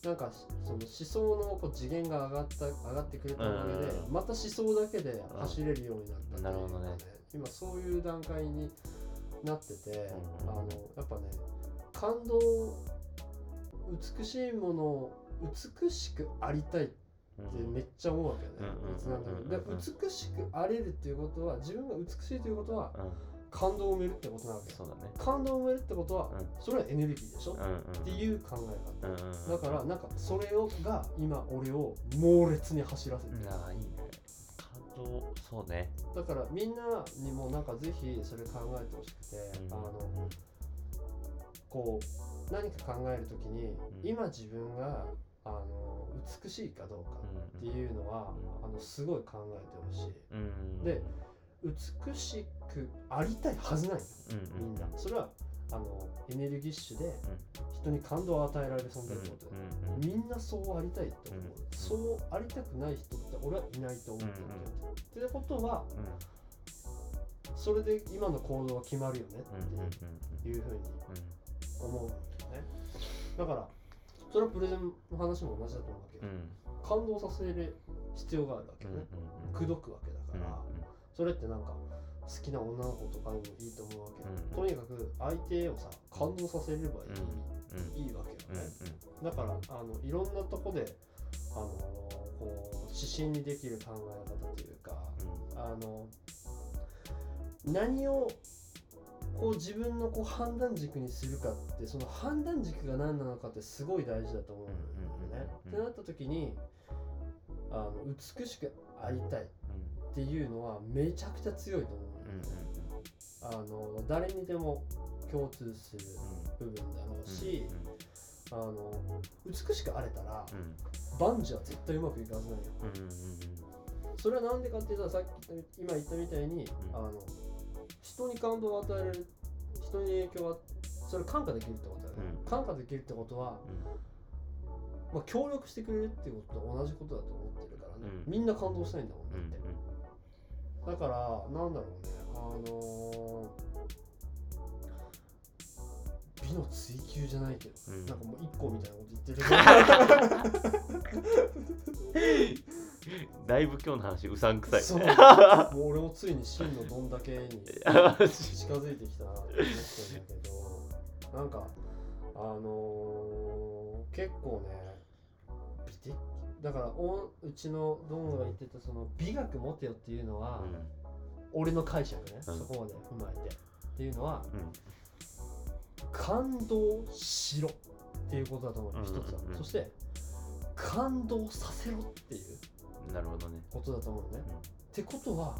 [SPEAKER 2] なんかその思想のこう次元が上がった上がってくれたおかげで、
[SPEAKER 1] うん。
[SPEAKER 2] また思想だけで走れるようになったっていうか
[SPEAKER 1] なるほどね。
[SPEAKER 2] 今そういう段階になってて、
[SPEAKER 1] うん。
[SPEAKER 2] あのやっぱね感動美しいものを美しくありたいって
[SPEAKER 1] うん。
[SPEAKER 2] めっちゃ思うわけよね。
[SPEAKER 1] うん
[SPEAKER 2] 別なんだけど
[SPEAKER 1] うんうん。うんうん。
[SPEAKER 2] で美しくあれるっていうことは自分が美しいということは
[SPEAKER 1] うん。
[SPEAKER 2] 感動を埋めるってことなわけよ。
[SPEAKER 1] そうだね。
[SPEAKER 2] 感動を埋めるってことは
[SPEAKER 1] うん。
[SPEAKER 2] それはエネルギーでしょ、っていう考え方、だからなんかそれをが今俺を猛烈に走らせてる、
[SPEAKER 1] ああいいね。感動そうね。
[SPEAKER 2] だからみんなにもなんかぜひそれ考えてほしくて、
[SPEAKER 1] うん。
[SPEAKER 2] あのこう何か考えるときに、
[SPEAKER 1] ん。
[SPEAKER 2] 今自分があの美しいかどうかって
[SPEAKER 1] う
[SPEAKER 2] いうのは、
[SPEAKER 1] うん
[SPEAKER 2] あのすごい考えてほしい。
[SPEAKER 1] うん
[SPEAKER 2] で美しくありたいはずない。みんな。それはあのエネルギッシュで人に感動を与えられる存在ってことだよ。
[SPEAKER 1] うんうん
[SPEAKER 2] みんなそうありたいって思う、
[SPEAKER 1] うん
[SPEAKER 2] そうありたくない人って俺はいないと思ってるけど、ってことはそれで今の行動は決まるよねっていうふうに思うんだよね。だからそれはプレゼンの話も同じだと思うわけよ、
[SPEAKER 1] うん。
[SPEAKER 2] 感動させる必要があるわけよね、口説くわけだから、それってなんか好きな女の子とかにもいいと思うわけよ、
[SPEAKER 1] うん
[SPEAKER 2] とにかく相手をさ感動させればいい,、いいわけよね、だからあのいろんなとこであのこう指針にできる考え方というかあの何をこう自分のこう判断軸にするかってその判断軸が何なのかってすごい大事だと思うんだよね。
[SPEAKER 1] うん
[SPEAKER 2] ってなった時にあの美しくありたいっていうのはめちゃくちゃ強いと思う、あの誰にでも共通する部分だろうし、あの美しくあれたら万事は絶対うまくいかずないよ。それはなんでかっていうとさっき今言ったみたいに、あの人に感動を与える人に影響はそれ感化できるってことだよね、
[SPEAKER 1] うん。
[SPEAKER 2] 感化できるってことは、まあ、協力してくれるってことと同じことだと思ってるからね、
[SPEAKER 1] うん。
[SPEAKER 2] みんな感動したいんだもんだって、だからなんだろうね。あのー美の追求じゃないけど、
[SPEAKER 1] うん。
[SPEAKER 2] なんかもう一個みたいなこと言ってる [laughs] [laughs] [laughs] [laughs]
[SPEAKER 1] だいぶ今日の話うさんくさい。
[SPEAKER 2] そう。[laughs] もう俺もついに真のどんだけに近づいてきたなって思ってるんだけどなんかあのー結構ね美的だからおうちのドンが言ってたその美学持てよっていうのは、俺の解釈ね、
[SPEAKER 1] うん。
[SPEAKER 2] そこまで踏まえて。っていうのは
[SPEAKER 1] うん。
[SPEAKER 2] 感動しろっていうことだと思う。
[SPEAKER 1] うん。
[SPEAKER 2] 一つは、
[SPEAKER 1] うん。
[SPEAKER 2] そして感動させろっていう
[SPEAKER 1] なるほどね。
[SPEAKER 2] ことだと思うね、ってことは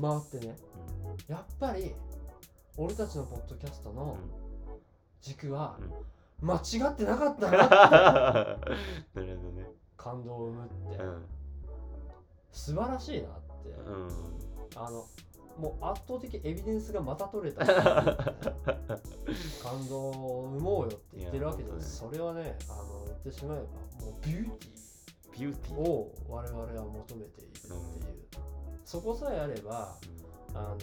[SPEAKER 2] 回ってね。やっぱり俺たちのポッドキャストの軸は間違ってなかったなって [laughs]
[SPEAKER 1] なるほどね。
[SPEAKER 2] 感動を生むって。
[SPEAKER 1] うん。
[SPEAKER 2] 素晴らしいなって。
[SPEAKER 1] うん。
[SPEAKER 2] あのもう圧倒的エビデンスがまた取れた。[laughs] 感動を生もうよって言ってるわけですそれはねあの言ってしまえばもうビューテ
[SPEAKER 1] ビューティー
[SPEAKER 2] を我々は求めているっていう、そこさえあればあ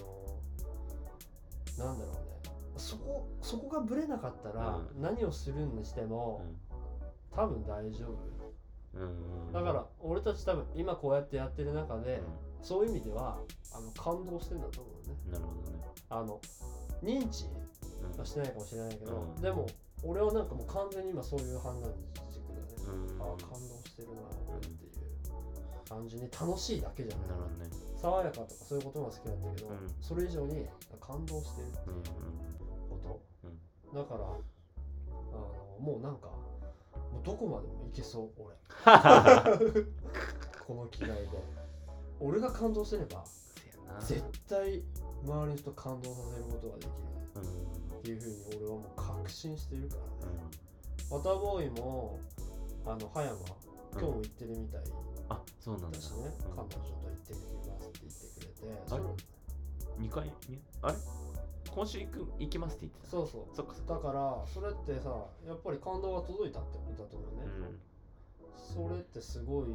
[SPEAKER 2] のなんだろうね。そこそこがぶれなかったら
[SPEAKER 1] うん。
[SPEAKER 2] 何をするにしても多分大丈夫。
[SPEAKER 1] うん
[SPEAKER 2] だから俺たち多分今こうやってやってる中でそういう意味ではあの感動してんだと思うね。
[SPEAKER 1] なるほどね。
[SPEAKER 2] あの認知
[SPEAKER 1] うん。
[SPEAKER 2] はしてないかもしれないけど、
[SPEAKER 1] うん。
[SPEAKER 2] でも俺はなんかもう完全に今そういう判断軸だね、
[SPEAKER 1] うん。
[SPEAKER 2] ああ感動してるな俺っていう単純に楽しいだけじゃない。
[SPEAKER 1] なるほどね
[SPEAKER 2] 爽やかとかそういうことが好きなんだけど、
[SPEAKER 1] うん。
[SPEAKER 2] それ以上に感動してる。って
[SPEAKER 1] うん。
[SPEAKER 2] いうこと、だからあのもうなんかもうどこまでもいけそう俺。[laughs] この気概で。俺が感動してれば絶対周りの人感動させることができる
[SPEAKER 1] うん
[SPEAKER 2] っていうふうに俺はもう確信してるからね。
[SPEAKER 1] うん。
[SPEAKER 2] ワターボーイもあの葉山今日も行ってるみたい。
[SPEAKER 1] あそうなんだ。
[SPEAKER 2] 彼女と行ってきますって言ってくれて。
[SPEAKER 1] あれ？
[SPEAKER 2] そ
[SPEAKER 1] 二回にあれ？今週行く行きますって言ってた。
[SPEAKER 2] そうそう。
[SPEAKER 1] そっか
[SPEAKER 2] だからそれってさやっぱり感動が届いたってことだと思うね、それってすごい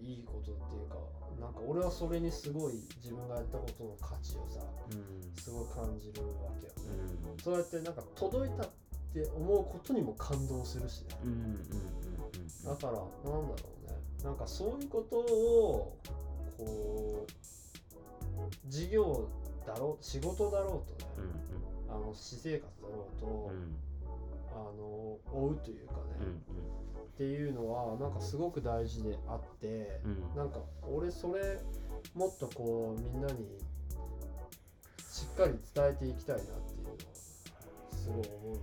[SPEAKER 2] いいことっていうかなんか俺はそれにすごい自分がやったことの価値をさ
[SPEAKER 1] うん。
[SPEAKER 2] すごい感じるわけよ。ね、
[SPEAKER 1] うん。
[SPEAKER 2] そうやってなんか届いたって思うことにも感動するしね。
[SPEAKER 1] うんうんうんうん
[SPEAKER 2] だからなんだろうね。なんかそういうことをこう事業だろう仕事だろうとね、あの私生活だろうと、
[SPEAKER 1] うん。うん
[SPEAKER 2] あの追うというかね、
[SPEAKER 1] うん
[SPEAKER 2] っていうのはなんかすごく大事であって、
[SPEAKER 1] うんうん。
[SPEAKER 2] なんか俺それもっとこうみんなにしっかり伝えていきたいなっていうのはすごい思う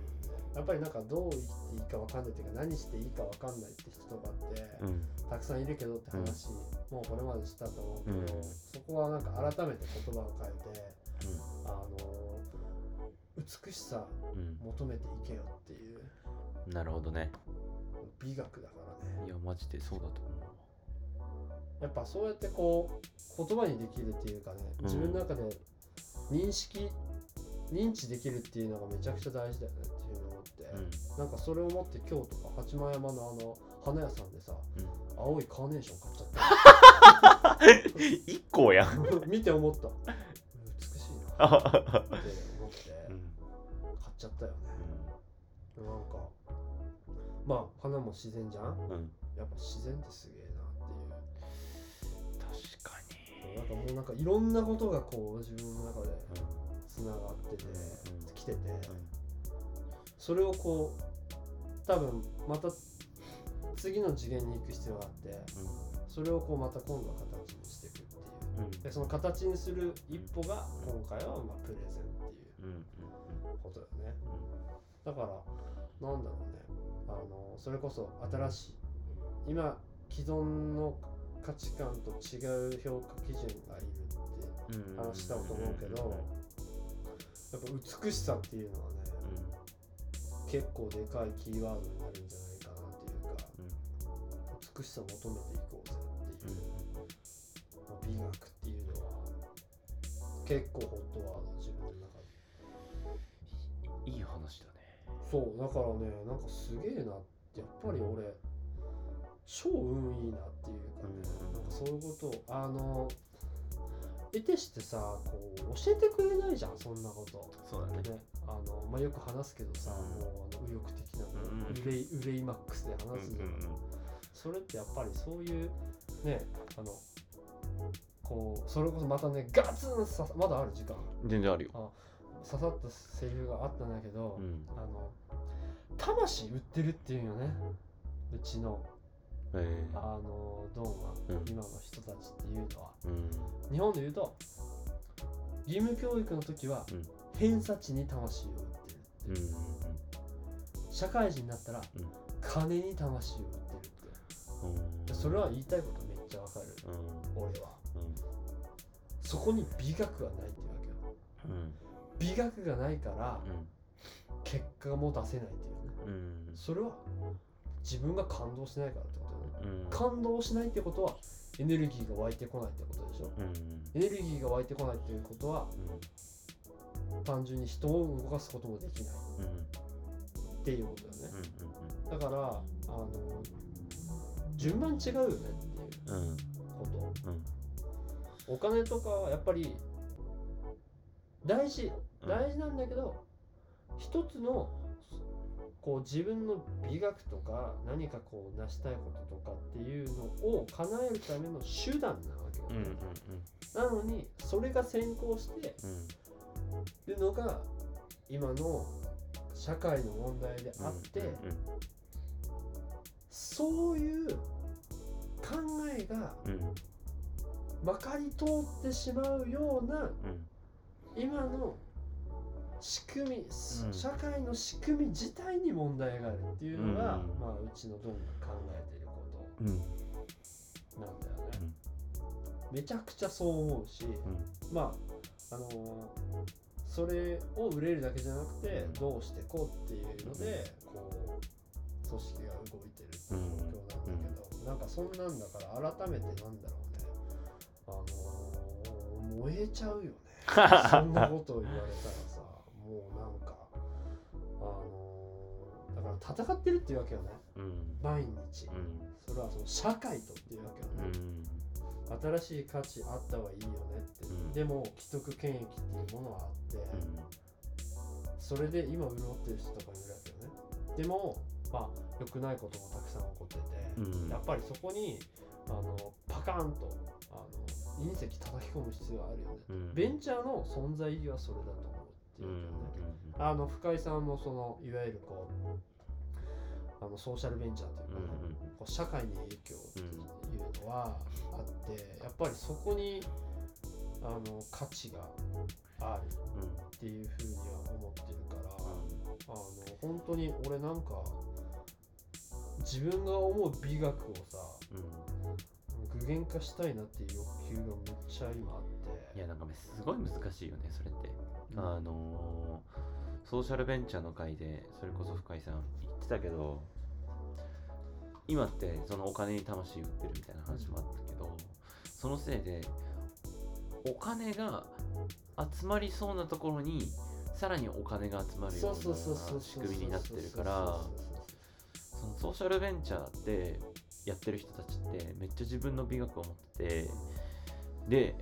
[SPEAKER 2] やっぱりなんかどう生きていいかわかんないっていうか何していいかわかんないって人とかって、
[SPEAKER 1] うん。
[SPEAKER 2] たくさんいるけどって話、もうこれまでしたと思うけど、
[SPEAKER 1] うん。
[SPEAKER 2] そこはなんか改めて言葉を変えてあの美しさ
[SPEAKER 1] うん。
[SPEAKER 2] 求めていけよっていう
[SPEAKER 1] なるほどね。
[SPEAKER 2] 美学だからね。
[SPEAKER 1] いやマジでそうだと思
[SPEAKER 2] やっぱそうやってこう言葉にできるっていうかね
[SPEAKER 1] うん。
[SPEAKER 2] 自分の中で認識認知できるっていうのがめちゃくちゃ大事だよねっていう。ふなんかそれを持って今日とか八幡山のあの花屋さんでさ、
[SPEAKER 1] うん。
[SPEAKER 2] 青いカーネーション買っちゃっ [laughs]
[SPEAKER 1] 一個やん。
[SPEAKER 2] た見て思った。美しいな。って
[SPEAKER 1] あ
[SPEAKER 2] 思って
[SPEAKER 1] うん。
[SPEAKER 2] 買っちゃったよね。なんかまあ花も自然じゃん？
[SPEAKER 1] うん。
[SPEAKER 2] やっぱ自然ってすげえなって
[SPEAKER 1] 確か
[SPEAKER 2] いうなんかもうなんかいろんなことがこう自分の中で
[SPEAKER 1] に
[SPEAKER 2] つながってて、
[SPEAKER 1] うん。
[SPEAKER 2] 来てて、
[SPEAKER 1] うん
[SPEAKER 2] それをこう多分また次の次元に行く必要があってそれをこうまた今度は形にしていくっていう。
[SPEAKER 1] うん。うん
[SPEAKER 2] でその形にする一歩が今回はまあプレゼンっていうことよね。だからなんだろうね。あのそれこそ新しい今既存の価値観と違う評価基準がいるって話したと思うけどやっぱ美しさっていうのはね結構でかいキーワードになるんじゃないかなっていうか美しさを求めていこうぜっていう、まあ美学っていうのは結構ホットワード自分の中で。
[SPEAKER 1] いい話だね。
[SPEAKER 2] そうだからねなんかすげえなってやっぱり俺超運いいなっていうかね、
[SPEAKER 1] うん。
[SPEAKER 2] なんかそういうことをあの得てしてさこう教えてくれないじゃんそんなこと。
[SPEAKER 1] そうだね。
[SPEAKER 2] ねあのまあ、よく話すけどさ、
[SPEAKER 1] うん。
[SPEAKER 2] もうあの右翼的な、
[SPEAKER 1] うんうん
[SPEAKER 2] 憂い憂いマックスで話すじゃん、それってやっぱりそういうねあのこうそれこそまたねガツンさまだある時間。
[SPEAKER 1] 全然あるよ。
[SPEAKER 2] 刺さったセリフがあったんだけど、
[SPEAKER 1] うん。
[SPEAKER 2] あの魂売ってるっていうよね。うちの
[SPEAKER 1] え
[SPEAKER 2] あのドンは、
[SPEAKER 1] うん。
[SPEAKER 2] 今の人たちっていうのは。
[SPEAKER 1] えうん。
[SPEAKER 2] 日本で言うと義務教育の時は、
[SPEAKER 1] うん。
[SPEAKER 2] 偏差値に魂を売ってるって社会人になったら、
[SPEAKER 1] うん。
[SPEAKER 2] 金に魂を売ってるってそれは言いたいことめっちゃわかる。
[SPEAKER 1] うん。
[SPEAKER 2] 俺は。
[SPEAKER 1] うん。
[SPEAKER 2] そこに美学がないっていうわけよ。
[SPEAKER 1] うん。
[SPEAKER 2] 美学がないから
[SPEAKER 1] うん。
[SPEAKER 2] 結果も出せないっていうね。
[SPEAKER 1] うん。
[SPEAKER 2] それは自分が感動しないからってことだよね。
[SPEAKER 1] うん。
[SPEAKER 2] 感動しないってことはエネルギーが湧いてこないってことでしょ？
[SPEAKER 1] うん。
[SPEAKER 2] エネルギーが湧いてこないっていうことは単純に人を動かすこともできない。
[SPEAKER 1] うんうん
[SPEAKER 2] っていうことだよね。
[SPEAKER 1] うん。
[SPEAKER 2] だからあの順番違うよねっていう
[SPEAKER 1] うんうん。
[SPEAKER 2] こと
[SPEAKER 1] うん。
[SPEAKER 2] お金とかはやっぱり大事。
[SPEAKER 1] うん。
[SPEAKER 2] 大事なんだけど、一つのこう自分の美学とか何かこう成したいこととかっていうのを叶えるための手段なわけよ
[SPEAKER 1] うんうん
[SPEAKER 2] ね、なのにそれが先行して
[SPEAKER 1] うん。
[SPEAKER 2] るのが今の社会の問題であって、
[SPEAKER 1] うん
[SPEAKER 2] そういう考えが
[SPEAKER 1] うんうん。
[SPEAKER 2] まかり通ってしまうような
[SPEAKER 1] うん。
[SPEAKER 2] 今の仕組み、
[SPEAKER 1] うん。
[SPEAKER 2] 社会の仕組み自体に問題があるっていうのが、
[SPEAKER 1] うん。
[SPEAKER 2] まあうちのドンが考えているこ
[SPEAKER 1] うん。
[SPEAKER 2] となんだよね、めちゃくちゃそう思うし、まああのーそれを売れるだけじゃなくて、
[SPEAKER 1] うん。
[SPEAKER 2] どうしてこうっていうので、こう組織が動いてるっていう状況なんだけど、なんかそんなんだから改めてなんだろうね。あのー燃えちゃうよね。[laughs] そんなことを言われたらさもうなんかあのーだから戦ってるっていうわけよね。
[SPEAKER 1] うん。
[SPEAKER 2] 毎日。
[SPEAKER 1] うん。
[SPEAKER 2] それはその社会とっていうわけよね、
[SPEAKER 1] うん
[SPEAKER 2] 新しい価値あったはいいよねって、
[SPEAKER 1] うん。
[SPEAKER 2] でも既得権益っていうものはあって、それで今潤ってる人とかいるわけよね。でもまあ良くないこともたくさん起こってて、
[SPEAKER 1] うん。
[SPEAKER 2] やっぱりそこにあのパカーンとあの隕石叩き込む必要があるよね、
[SPEAKER 1] うん。
[SPEAKER 2] ベンチャーの存在意義はそれだと思うっていううんあの深井さんもそのいわゆるこうあのソーシャルベンチャーというかね、こう社会に影響っていうのはあってやっぱりそこにあの価値があるっていうふうには思ってるからあの本当に俺なんか自分が思う美学をさ具現化したいなっていう欲求がめっちゃ今あって
[SPEAKER 1] いやなんかねすごい難しいよねそれって、
[SPEAKER 2] うん。
[SPEAKER 1] あのーソーシャルベンチャーの会でそれこそ深井さん言ってたけど今ってそのお金に魂売ってるみたいな話もあったけどそのせいでお金が集まりそうなところにさらにお金が集まるよ
[SPEAKER 2] そう
[SPEAKER 1] な仕組みになってるからそのソーシャルベンチャーでやってる人たちってめっちゃ自分の美学を持っててで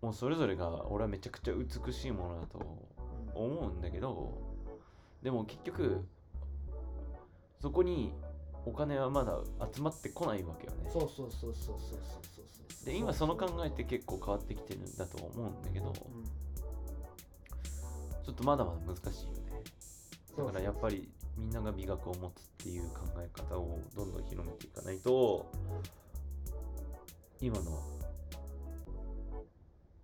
[SPEAKER 1] もうそれぞれが俺はめちゃくちゃ美しいものだと思うんだけどでも結局そこにお金はまだ集まってこないわけよね。
[SPEAKER 2] そうそうそうそうそうそうそう
[SPEAKER 1] で今その考えって結構変わってきてるんだと思うんだけど、
[SPEAKER 2] うん、
[SPEAKER 1] ちょっとまだまだ難しいよね。だからやっぱ
[SPEAKER 2] り
[SPEAKER 1] みんなが美学を持つっていう考え方をどんどん広めていかないと今の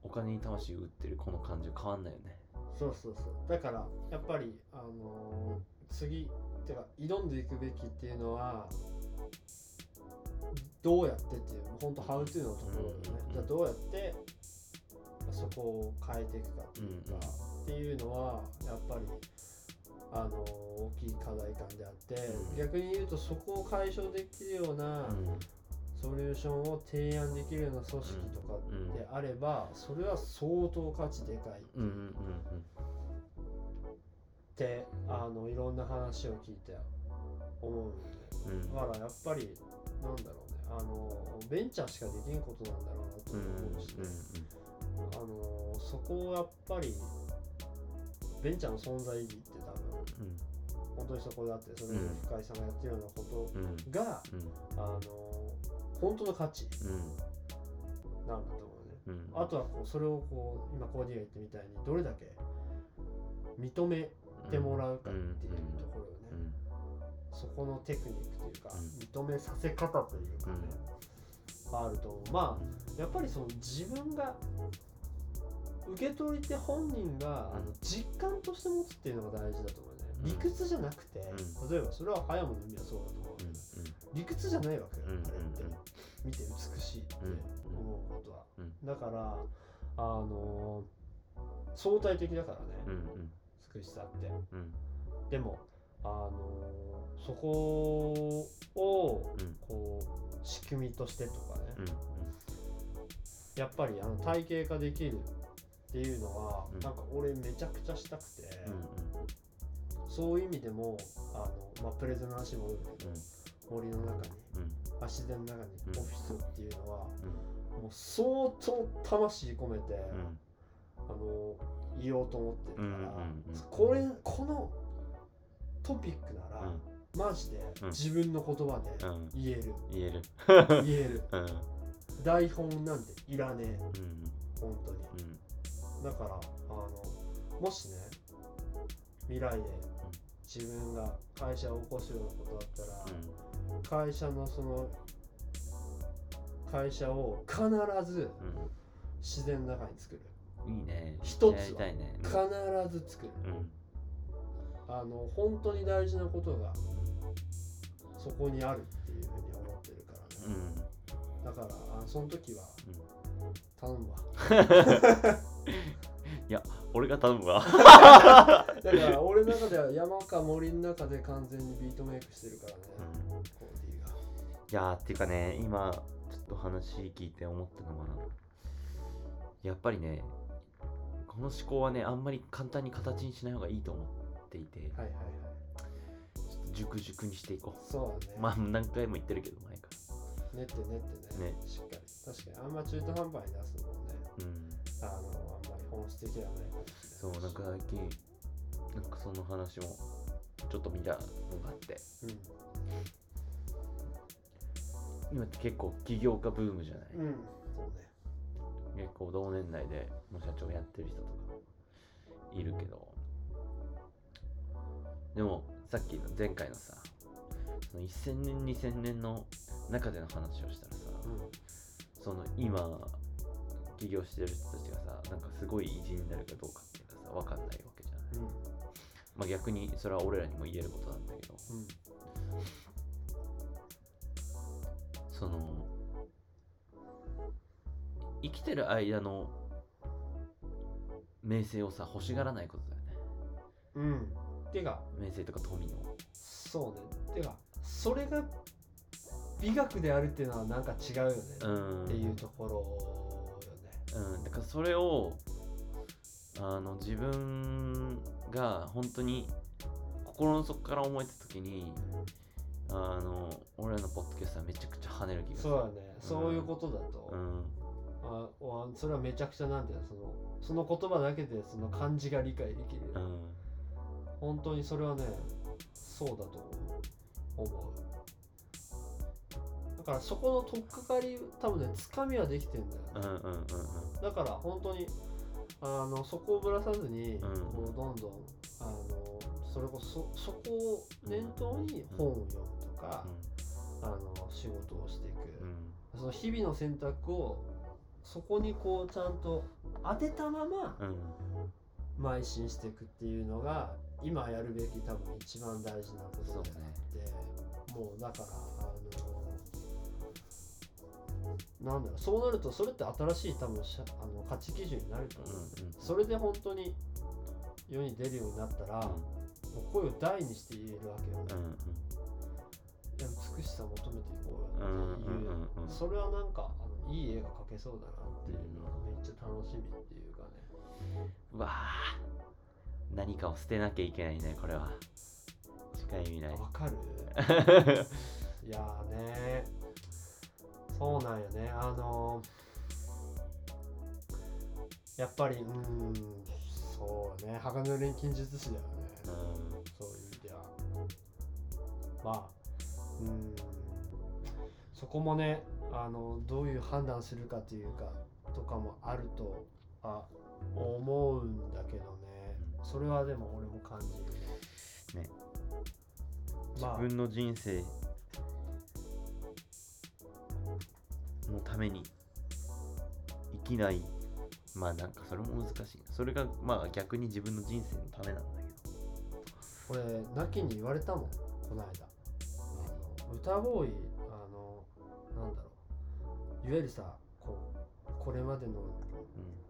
[SPEAKER 1] お金に魂を売ってるこの感じは変わんないよね。
[SPEAKER 2] そうそうそう。だからやっぱりあのー次てか挑んでいくべきっていうのはどうやってっていう本当ハウトゥーのところよね、
[SPEAKER 1] うん
[SPEAKER 2] じゃあどうやってそこを変えていくかっていうか、
[SPEAKER 1] うんうん。
[SPEAKER 2] っていうのはやっぱりあのー大きい課題感であって、
[SPEAKER 1] うん。
[SPEAKER 2] 逆に言うとそこを解消できるような
[SPEAKER 1] うん
[SPEAKER 2] ソリューションを提案できるような組織とか
[SPEAKER 1] うん
[SPEAKER 2] であれば、それは相当価値でかいってあのいろんな話を聞いて思うんで。だからやっぱりなんだろうね。あのベンチャーしかできんことなんだろうなと
[SPEAKER 1] うん
[SPEAKER 2] 思うし、あのそこをやっぱりベンチャーの存在意義って多分
[SPEAKER 1] うん。
[SPEAKER 2] 本当にそこだってそれこそ深井さんがやってるようなこ
[SPEAKER 1] うんうん。
[SPEAKER 2] とが、
[SPEAKER 1] うん。
[SPEAKER 2] あの本当の価値。
[SPEAKER 1] うん。
[SPEAKER 2] なんだと思うね。
[SPEAKER 1] うん。
[SPEAKER 2] あとはこうそれをこう今コーディが言ったみたいにどれだけ認めてもらうかっていうところよね。
[SPEAKER 1] うん。
[SPEAKER 2] そこのテクニックというか、
[SPEAKER 1] うん。
[SPEAKER 2] 認めさせ方というかね、あると思う。まあやっぱりその自分が受け取り手本人が、あの実感として持つっていうのが大事だと思うね。
[SPEAKER 1] うん。
[SPEAKER 2] 理屈じゃなくて、
[SPEAKER 1] う
[SPEAKER 2] 例えばそれは早もの意味はそうだと思う、
[SPEAKER 1] うん
[SPEAKER 2] 理屈じゃないわけよ、
[SPEAKER 1] うんうん
[SPEAKER 2] あれって見て美しいって思うことは、
[SPEAKER 1] うん。
[SPEAKER 2] だからあの相対的だからね、
[SPEAKER 1] うんうん。
[SPEAKER 2] 美しさって。
[SPEAKER 1] うん。
[SPEAKER 2] でもあのそこを
[SPEAKER 1] うん。
[SPEAKER 2] こう仕組みとしてとかね、
[SPEAKER 1] うん
[SPEAKER 2] やっぱりあの体系化できるっていうのは、
[SPEAKER 1] うん。
[SPEAKER 2] なんか俺めちゃくちゃしたくて、
[SPEAKER 1] うん
[SPEAKER 2] そういう意味でもあの、まあ、プレゼンの話も多いけど、森の中に
[SPEAKER 1] うん。
[SPEAKER 2] あ自然の中に
[SPEAKER 1] うん。
[SPEAKER 2] オフィスっていうのは、
[SPEAKER 1] うん。
[SPEAKER 2] もう相当魂込めて、
[SPEAKER 1] うん。
[SPEAKER 2] あの言おうと思ってるから、これこのトピックなら、マジで
[SPEAKER 1] うん。
[SPEAKER 2] 自分の言葉で
[SPEAKER 1] うん。
[SPEAKER 2] 言える、
[SPEAKER 1] 言える。
[SPEAKER 2] 言える。[laughs]
[SPEAKER 1] うん。
[SPEAKER 2] 台本なんていらねえ。
[SPEAKER 1] うん。
[SPEAKER 2] 本当に。
[SPEAKER 1] うん。
[SPEAKER 2] だからあのもしね未来で自分が会社を起こすようなことだったら、会社のその会社を必ず自然の中に作る。
[SPEAKER 1] うん。いいね。
[SPEAKER 2] 一つは必ず作る。
[SPEAKER 1] うん。
[SPEAKER 2] あの本当に大事なことがそこにあるっていうふうに思ってるからね、
[SPEAKER 1] うん。
[SPEAKER 2] だからあその時は頼むわ [laughs]
[SPEAKER 1] いや俺が頼むわ。
[SPEAKER 2] だから俺の中では山か森の中で完全にビートメイクしてるからね、コーディが
[SPEAKER 1] いやーっていうかね今ちょっと話聞いて思ったのはやっぱりねこの思考はねあんまり簡単に形にしない方がいいと思っていて
[SPEAKER 2] はいはいはい。
[SPEAKER 1] ちょっと熟熟にしていこ
[SPEAKER 2] そうだね、
[SPEAKER 1] うまあ何回も言ってるけど前か
[SPEAKER 2] 練って練ってね。
[SPEAKER 1] ね。
[SPEAKER 2] しっかり。確かに。あんま中途半端に出すのもね。
[SPEAKER 1] らうん。
[SPEAKER 2] あの本質的ではないかもしれないし
[SPEAKER 1] そうなんか最近なんかその話もちょっと見たのがあって。今って結構起業家ブームじゃない、
[SPEAKER 2] うん、ね。
[SPEAKER 1] 結構同年代でもう社長やってる人とかいるけど。でもさっきの前回のさその1000年2000年の中での話をしたらさその今起業してる人たちがさなんかすごい偉人になるかどうかっていうのはさ分かんないわけじゃない、
[SPEAKER 2] うん。
[SPEAKER 1] まあ、逆にそれは俺らにも言えることなんだけど
[SPEAKER 2] うん
[SPEAKER 1] その生きてる間の名声をさ欲しがらないことだよね。
[SPEAKER 2] うん。てか
[SPEAKER 1] 名声とか富を
[SPEAKER 2] そうね。てかそれが美学であるっていうのはなんか違うよね、
[SPEAKER 1] うん。
[SPEAKER 2] っていうところ
[SPEAKER 1] うんだからそれをあの自分が本当に心の底から思えた時にあの俺らのポッドキャストはめちゃくちゃ跳ねる気がする。
[SPEAKER 2] そうだね、そういうことだと、
[SPEAKER 1] うん。
[SPEAKER 2] あわそれはめちゃくちゃなんていうのそのその言葉だけでその漢字が理解できる、
[SPEAKER 1] うん。
[SPEAKER 2] 本当にそれはねそうだと思う。だからそこの取っかかり多分ねつかみはできてんだよね、
[SPEAKER 1] うんうんうんうん。
[SPEAKER 2] だから本当にあのそこをぶらさずに、
[SPEAKER 1] ん。
[SPEAKER 2] こうどんどんあのそれこそそこを念頭に本を読むとか、あの仕事をしていく、
[SPEAKER 1] うん。
[SPEAKER 2] その日々の選択をそこにこうちゃんと当てたまま
[SPEAKER 1] うん。
[SPEAKER 2] 邁進していくっていうのが今やるべき多分一番大事なことであって、もうだからあのなんだろうそうなるとそれって新しい多分しゃあの価値基準になると思う、それで本当に世に出るようになったら、もう声を大にして言えるわけよね、
[SPEAKER 1] うんうん。
[SPEAKER 2] いや美しさ求めていこうよ
[SPEAKER 1] うん
[SPEAKER 2] っていう、
[SPEAKER 1] うんうんうん
[SPEAKER 2] それはなんかあのいい絵が描けそうだなっていうのがめっちゃ楽しみっていうかね。
[SPEAKER 1] うわあ何かを捨てなきゃいけないねこれは。近い未来。
[SPEAKER 2] わかる。[laughs] いやーねそうなんよね。あのやっぱりうんそうね。鋼の錬金術師だよね、そういう意味では。まあうん。そこもねあのどういう判断するかというかとかもあるとあ思うんだけどね。それはでも俺も感じる。ね
[SPEAKER 1] ね。
[SPEAKER 2] まあ。
[SPEAKER 1] 自分の人生のために生きない。まあなんかそれも難しい。なそれがまあ逆に自分の人生のためなんだ
[SPEAKER 2] 俺なきに言われたもん。この間。あの歌ボーイあのなんだろう。いわゆるさこうこれまでの
[SPEAKER 1] けど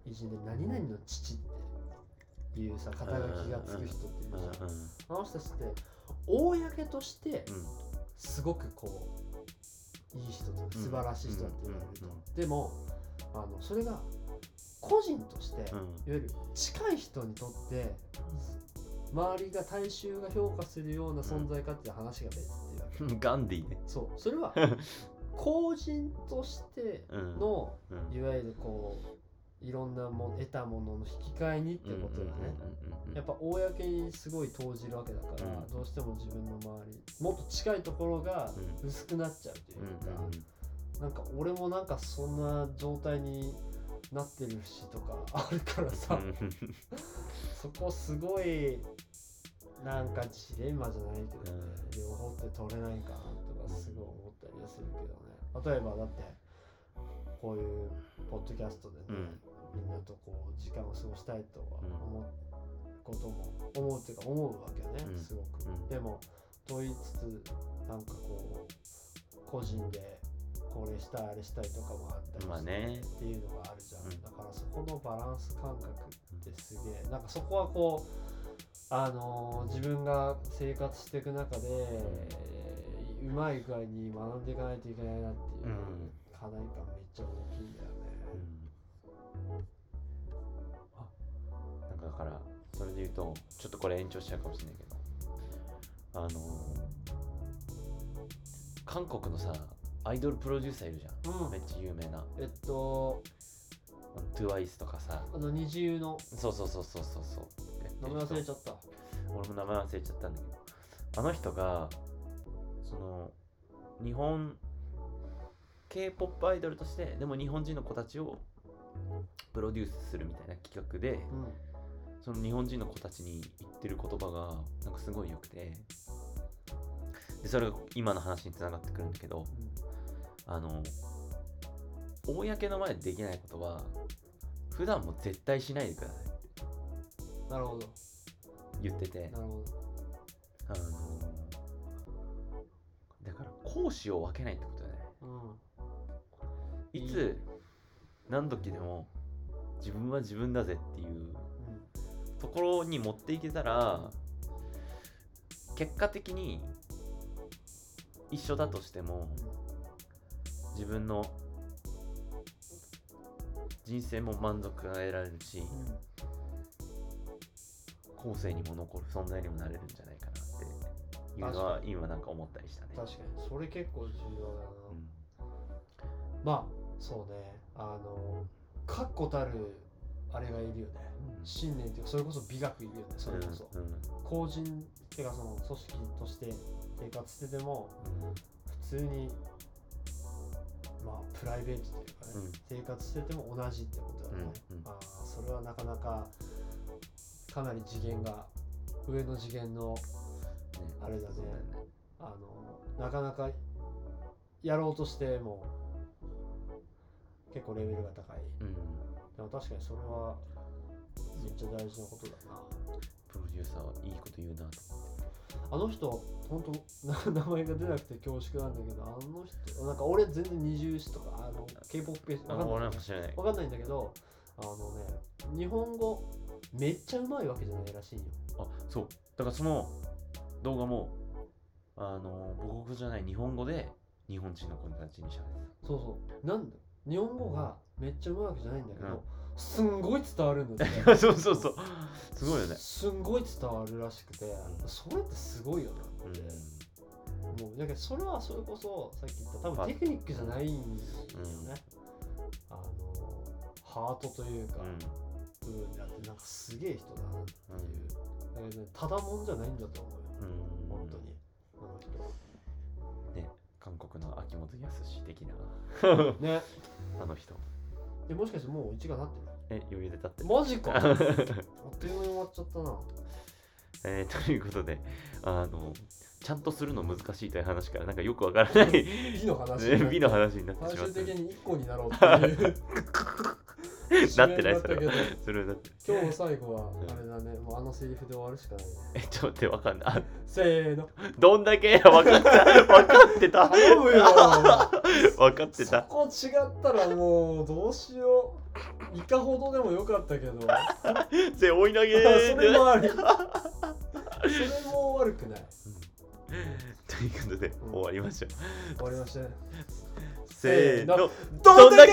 [SPEAKER 2] 偉人で何々の父っていうさ肩書きがつく人っているじゃん。
[SPEAKER 1] うんうん
[SPEAKER 2] あの人たちって公として
[SPEAKER 1] うん。
[SPEAKER 2] すごくこういい人とか素晴らしい人だって言われると、でもあのそれが個人として、いわ
[SPEAKER 1] うん
[SPEAKER 2] ゆる近い人にとって周りが大衆が評価するような存在かっていう話が別っていうわけ、
[SPEAKER 1] うん。ガンディね。
[SPEAKER 2] そう。それは [laughs] 公人として
[SPEAKER 1] うん。
[SPEAKER 2] の
[SPEAKER 1] うん。
[SPEAKER 2] いわゆるこういろんなもの得たものの引き換えにってことだね、やっぱ公にすごい投じるわけだから、
[SPEAKER 1] うん。
[SPEAKER 2] どうしても自分の周りもっと近いところが
[SPEAKER 1] うん。
[SPEAKER 2] 薄くなっちゃうという
[SPEAKER 1] うん
[SPEAKER 2] か、なんか俺もなんかそんな状態になってるしとか [laughs] あるからさ、そこすごいなんかジレンマじゃないけどね、
[SPEAKER 1] うん。
[SPEAKER 2] 両方って取れないかなとかすごい思ったりはするけどね。例えばだってこういうポッドキャストでね、
[SPEAKER 1] うん
[SPEAKER 2] みんなとこう時間を過ごしたいとは思うことも思うっていうか思うわけよね、
[SPEAKER 1] うん。
[SPEAKER 2] すごく、
[SPEAKER 1] うん。
[SPEAKER 2] でもと言いつつなんかこう個人でこれしたいあれしたいとかもあったりして、っていうのがあるじゃん、
[SPEAKER 1] うん。
[SPEAKER 2] だからそこのバランス感覚ってすげえ。なんかそこはこうあのー自分が生活していく中で、うまい具合に学んでいかないといけないなっていう
[SPEAKER 1] うん。
[SPEAKER 2] 課題感めっちゃ大きいんだよね、
[SPEAKER 1] からそれで言うとちょっとこれ延長しちゃうかもしれないけど。あの韓国のさアイドルプロデューサーいるじゃん、
[SPEAKER 2] うん。
[SPEAKER 1] めっちゃ有名な。
[SPEAKER 2] えっと
[SPEAKER 1] TWICE とかさ。
[SPEAKER 2] あの二重の。
[SPEAKER 1] そうそうそうそうそうそう。
[SPEAKER 2] 名前忘れちゃった。
[SPEAKER 1] 俺も名前忘れちゃったんだけど。あの人がその日本 K-POP アイドルとしてでも日本人の子たちをプロデュースするみたいな企画で
[SPEAKER 2] うん
[SPEAKER 1] その日本人の子たちに言ってる言葉がなんかすごい良くて。でそれが今の話につながってくるんだけどあの公の前でできないことは普段も絶対しないでくださいって
[SPEAKER 2] うんなるほど。
[SPEAKER 1] 言ってて。
[SPEAKER 2] なるほ
[SPEAKER 1] あのだから講師を分けないってことだね。
[SPEAKER 2] どうん。
[SPEAKER 1] いつ何時でも自分は自分だぜっていう
[SPEAKER 2] うん
[SPEAKER 1] ところに持っていけたら結果的に一緒だとしても自分の人生も満足が得られるし後世にも残る存在にもなれるんじゃないかなっていうのは今なんか思ったりしたね。
[SPEAKER 2] 確かに。それ結構重要だな、
[SPEAKER 1] うん。
[SPEAKER 2] まあそうね。あの確固たるあれがいるよね。信念っていうかそれこそ美学いるよねそれこそ、
[SPEAKER 1] うんうん。
[SPEAKER 2] 個人っていうかその組織として生活してても普通にまあプライベートというかね、
[SPEAKER 1] うん。
[SPEAKER 2] 生活してても同じってことだよね、
[SPEAKER 1] うんうん。
[SPEAKER 2] ああそれはなかなかかなり次元が上の次元の
[SPEAKER 1] ね
[SPEAKER 2] あれだね。
[SPEAKER 1] ね。
[SPEAKER 2] あのなかなかやろうとしても結構レベルが高い。
[SPEAKER 1] うん
[SPEAKER 2] でも確かにそれはめっちゃ大事なことだな。
[SPEAKER 1] プロデューサーはいいこと言うなと
[SPEAKER 2] あの人本当な [laughs] 名前が出なくて恐縮なんだけどあの人なんか俺全然二重視とかあの K-POP わかんない。わかんないんだけどあのね日本語めっちゃうまいわけじゃないらしいんよ。
[SPEAKER 1] あそう。だからその動画もあの母国じゃない日本語で日本人の子たちにしゃべる。
[SPEAKER 2] そうそう。なんだ日本語がめっちゃうまいわけじゃないんだけど、すんごい伝わるんだって
[SPEAKER 1] そうそうそう。すごいよね。
[SPEAKER 2] すんごい伝わるらしくて、
[SPEAKER 1] ん。
[SPEAKER 2] それってすごいよな
[SPEAKER 1] うん。
[SPEAKER 2] って、もうだけどそれはそれこそさっき言った多
[SPEAKER 1] あ
[SPEAKER 2] 分テクニックじゃないんですよね、
[SPEAKER 1] うん。
[SPEAKER 2] あのハートというか、部分であってなんかすげえ人だなっていう、だけどねただもんじゃないんだと思うよ、
[SPEAKER 1] うん
[SPEAKER 2] 本当に。あの人
[SPEAKER 1] ね韓国の秋元康的な。
[SPEAKER 2] ね。[laughs]
[SPEAKER 1] あの人
[SPEAKER 2] でもしかしてもう1がなって
[SPEAKER 1] え余裕で立って
[SPEAKER 2] る。マジか。[laughs] あっという間に終わっちゃったな。
[SPEAKER 1] えーということであのちゃんとするの難しいという話からなんかよくわからない。[laughs]
[SPEAKER 2] 美の話
[SPEAKER 1] ね美の話になって
[SPEAKER 2] 最
[SPEAKER 1] しまった。
[SPEAKER 2] 終的に1個になろうっていう。[laughs]
[SPEAKER 1] なってないそれは。[laughs] だって
[SPEAKER 2] 今日最後はあれだね。もうあのセリフで終わるしかない。ね
[SPEAKER 1] えちょっと待ってわかんない。あ
[SPEAKER 2] せーの。
[SPEAKER 1] どんだけわかったわかってた？
[SPEAKER 2] 頼むよ。
[SPEAKER 1] わかって
[SPEAKER 2] そ
[SPEAKER 1] た
[SPEAKER 2] こ違ったらもうどうしよう。いかほどでもよかったけど。
[SPEAKER 1] せ追い投げ
[SPEAKER 2] それもあり。それも悪くない
[SPEAKER 1] ということで終わりましょう。
[SPEAKER 2] 終わりましたね。
[SPEAKER 1] せーの。
[SPEAKER 2] どんだけ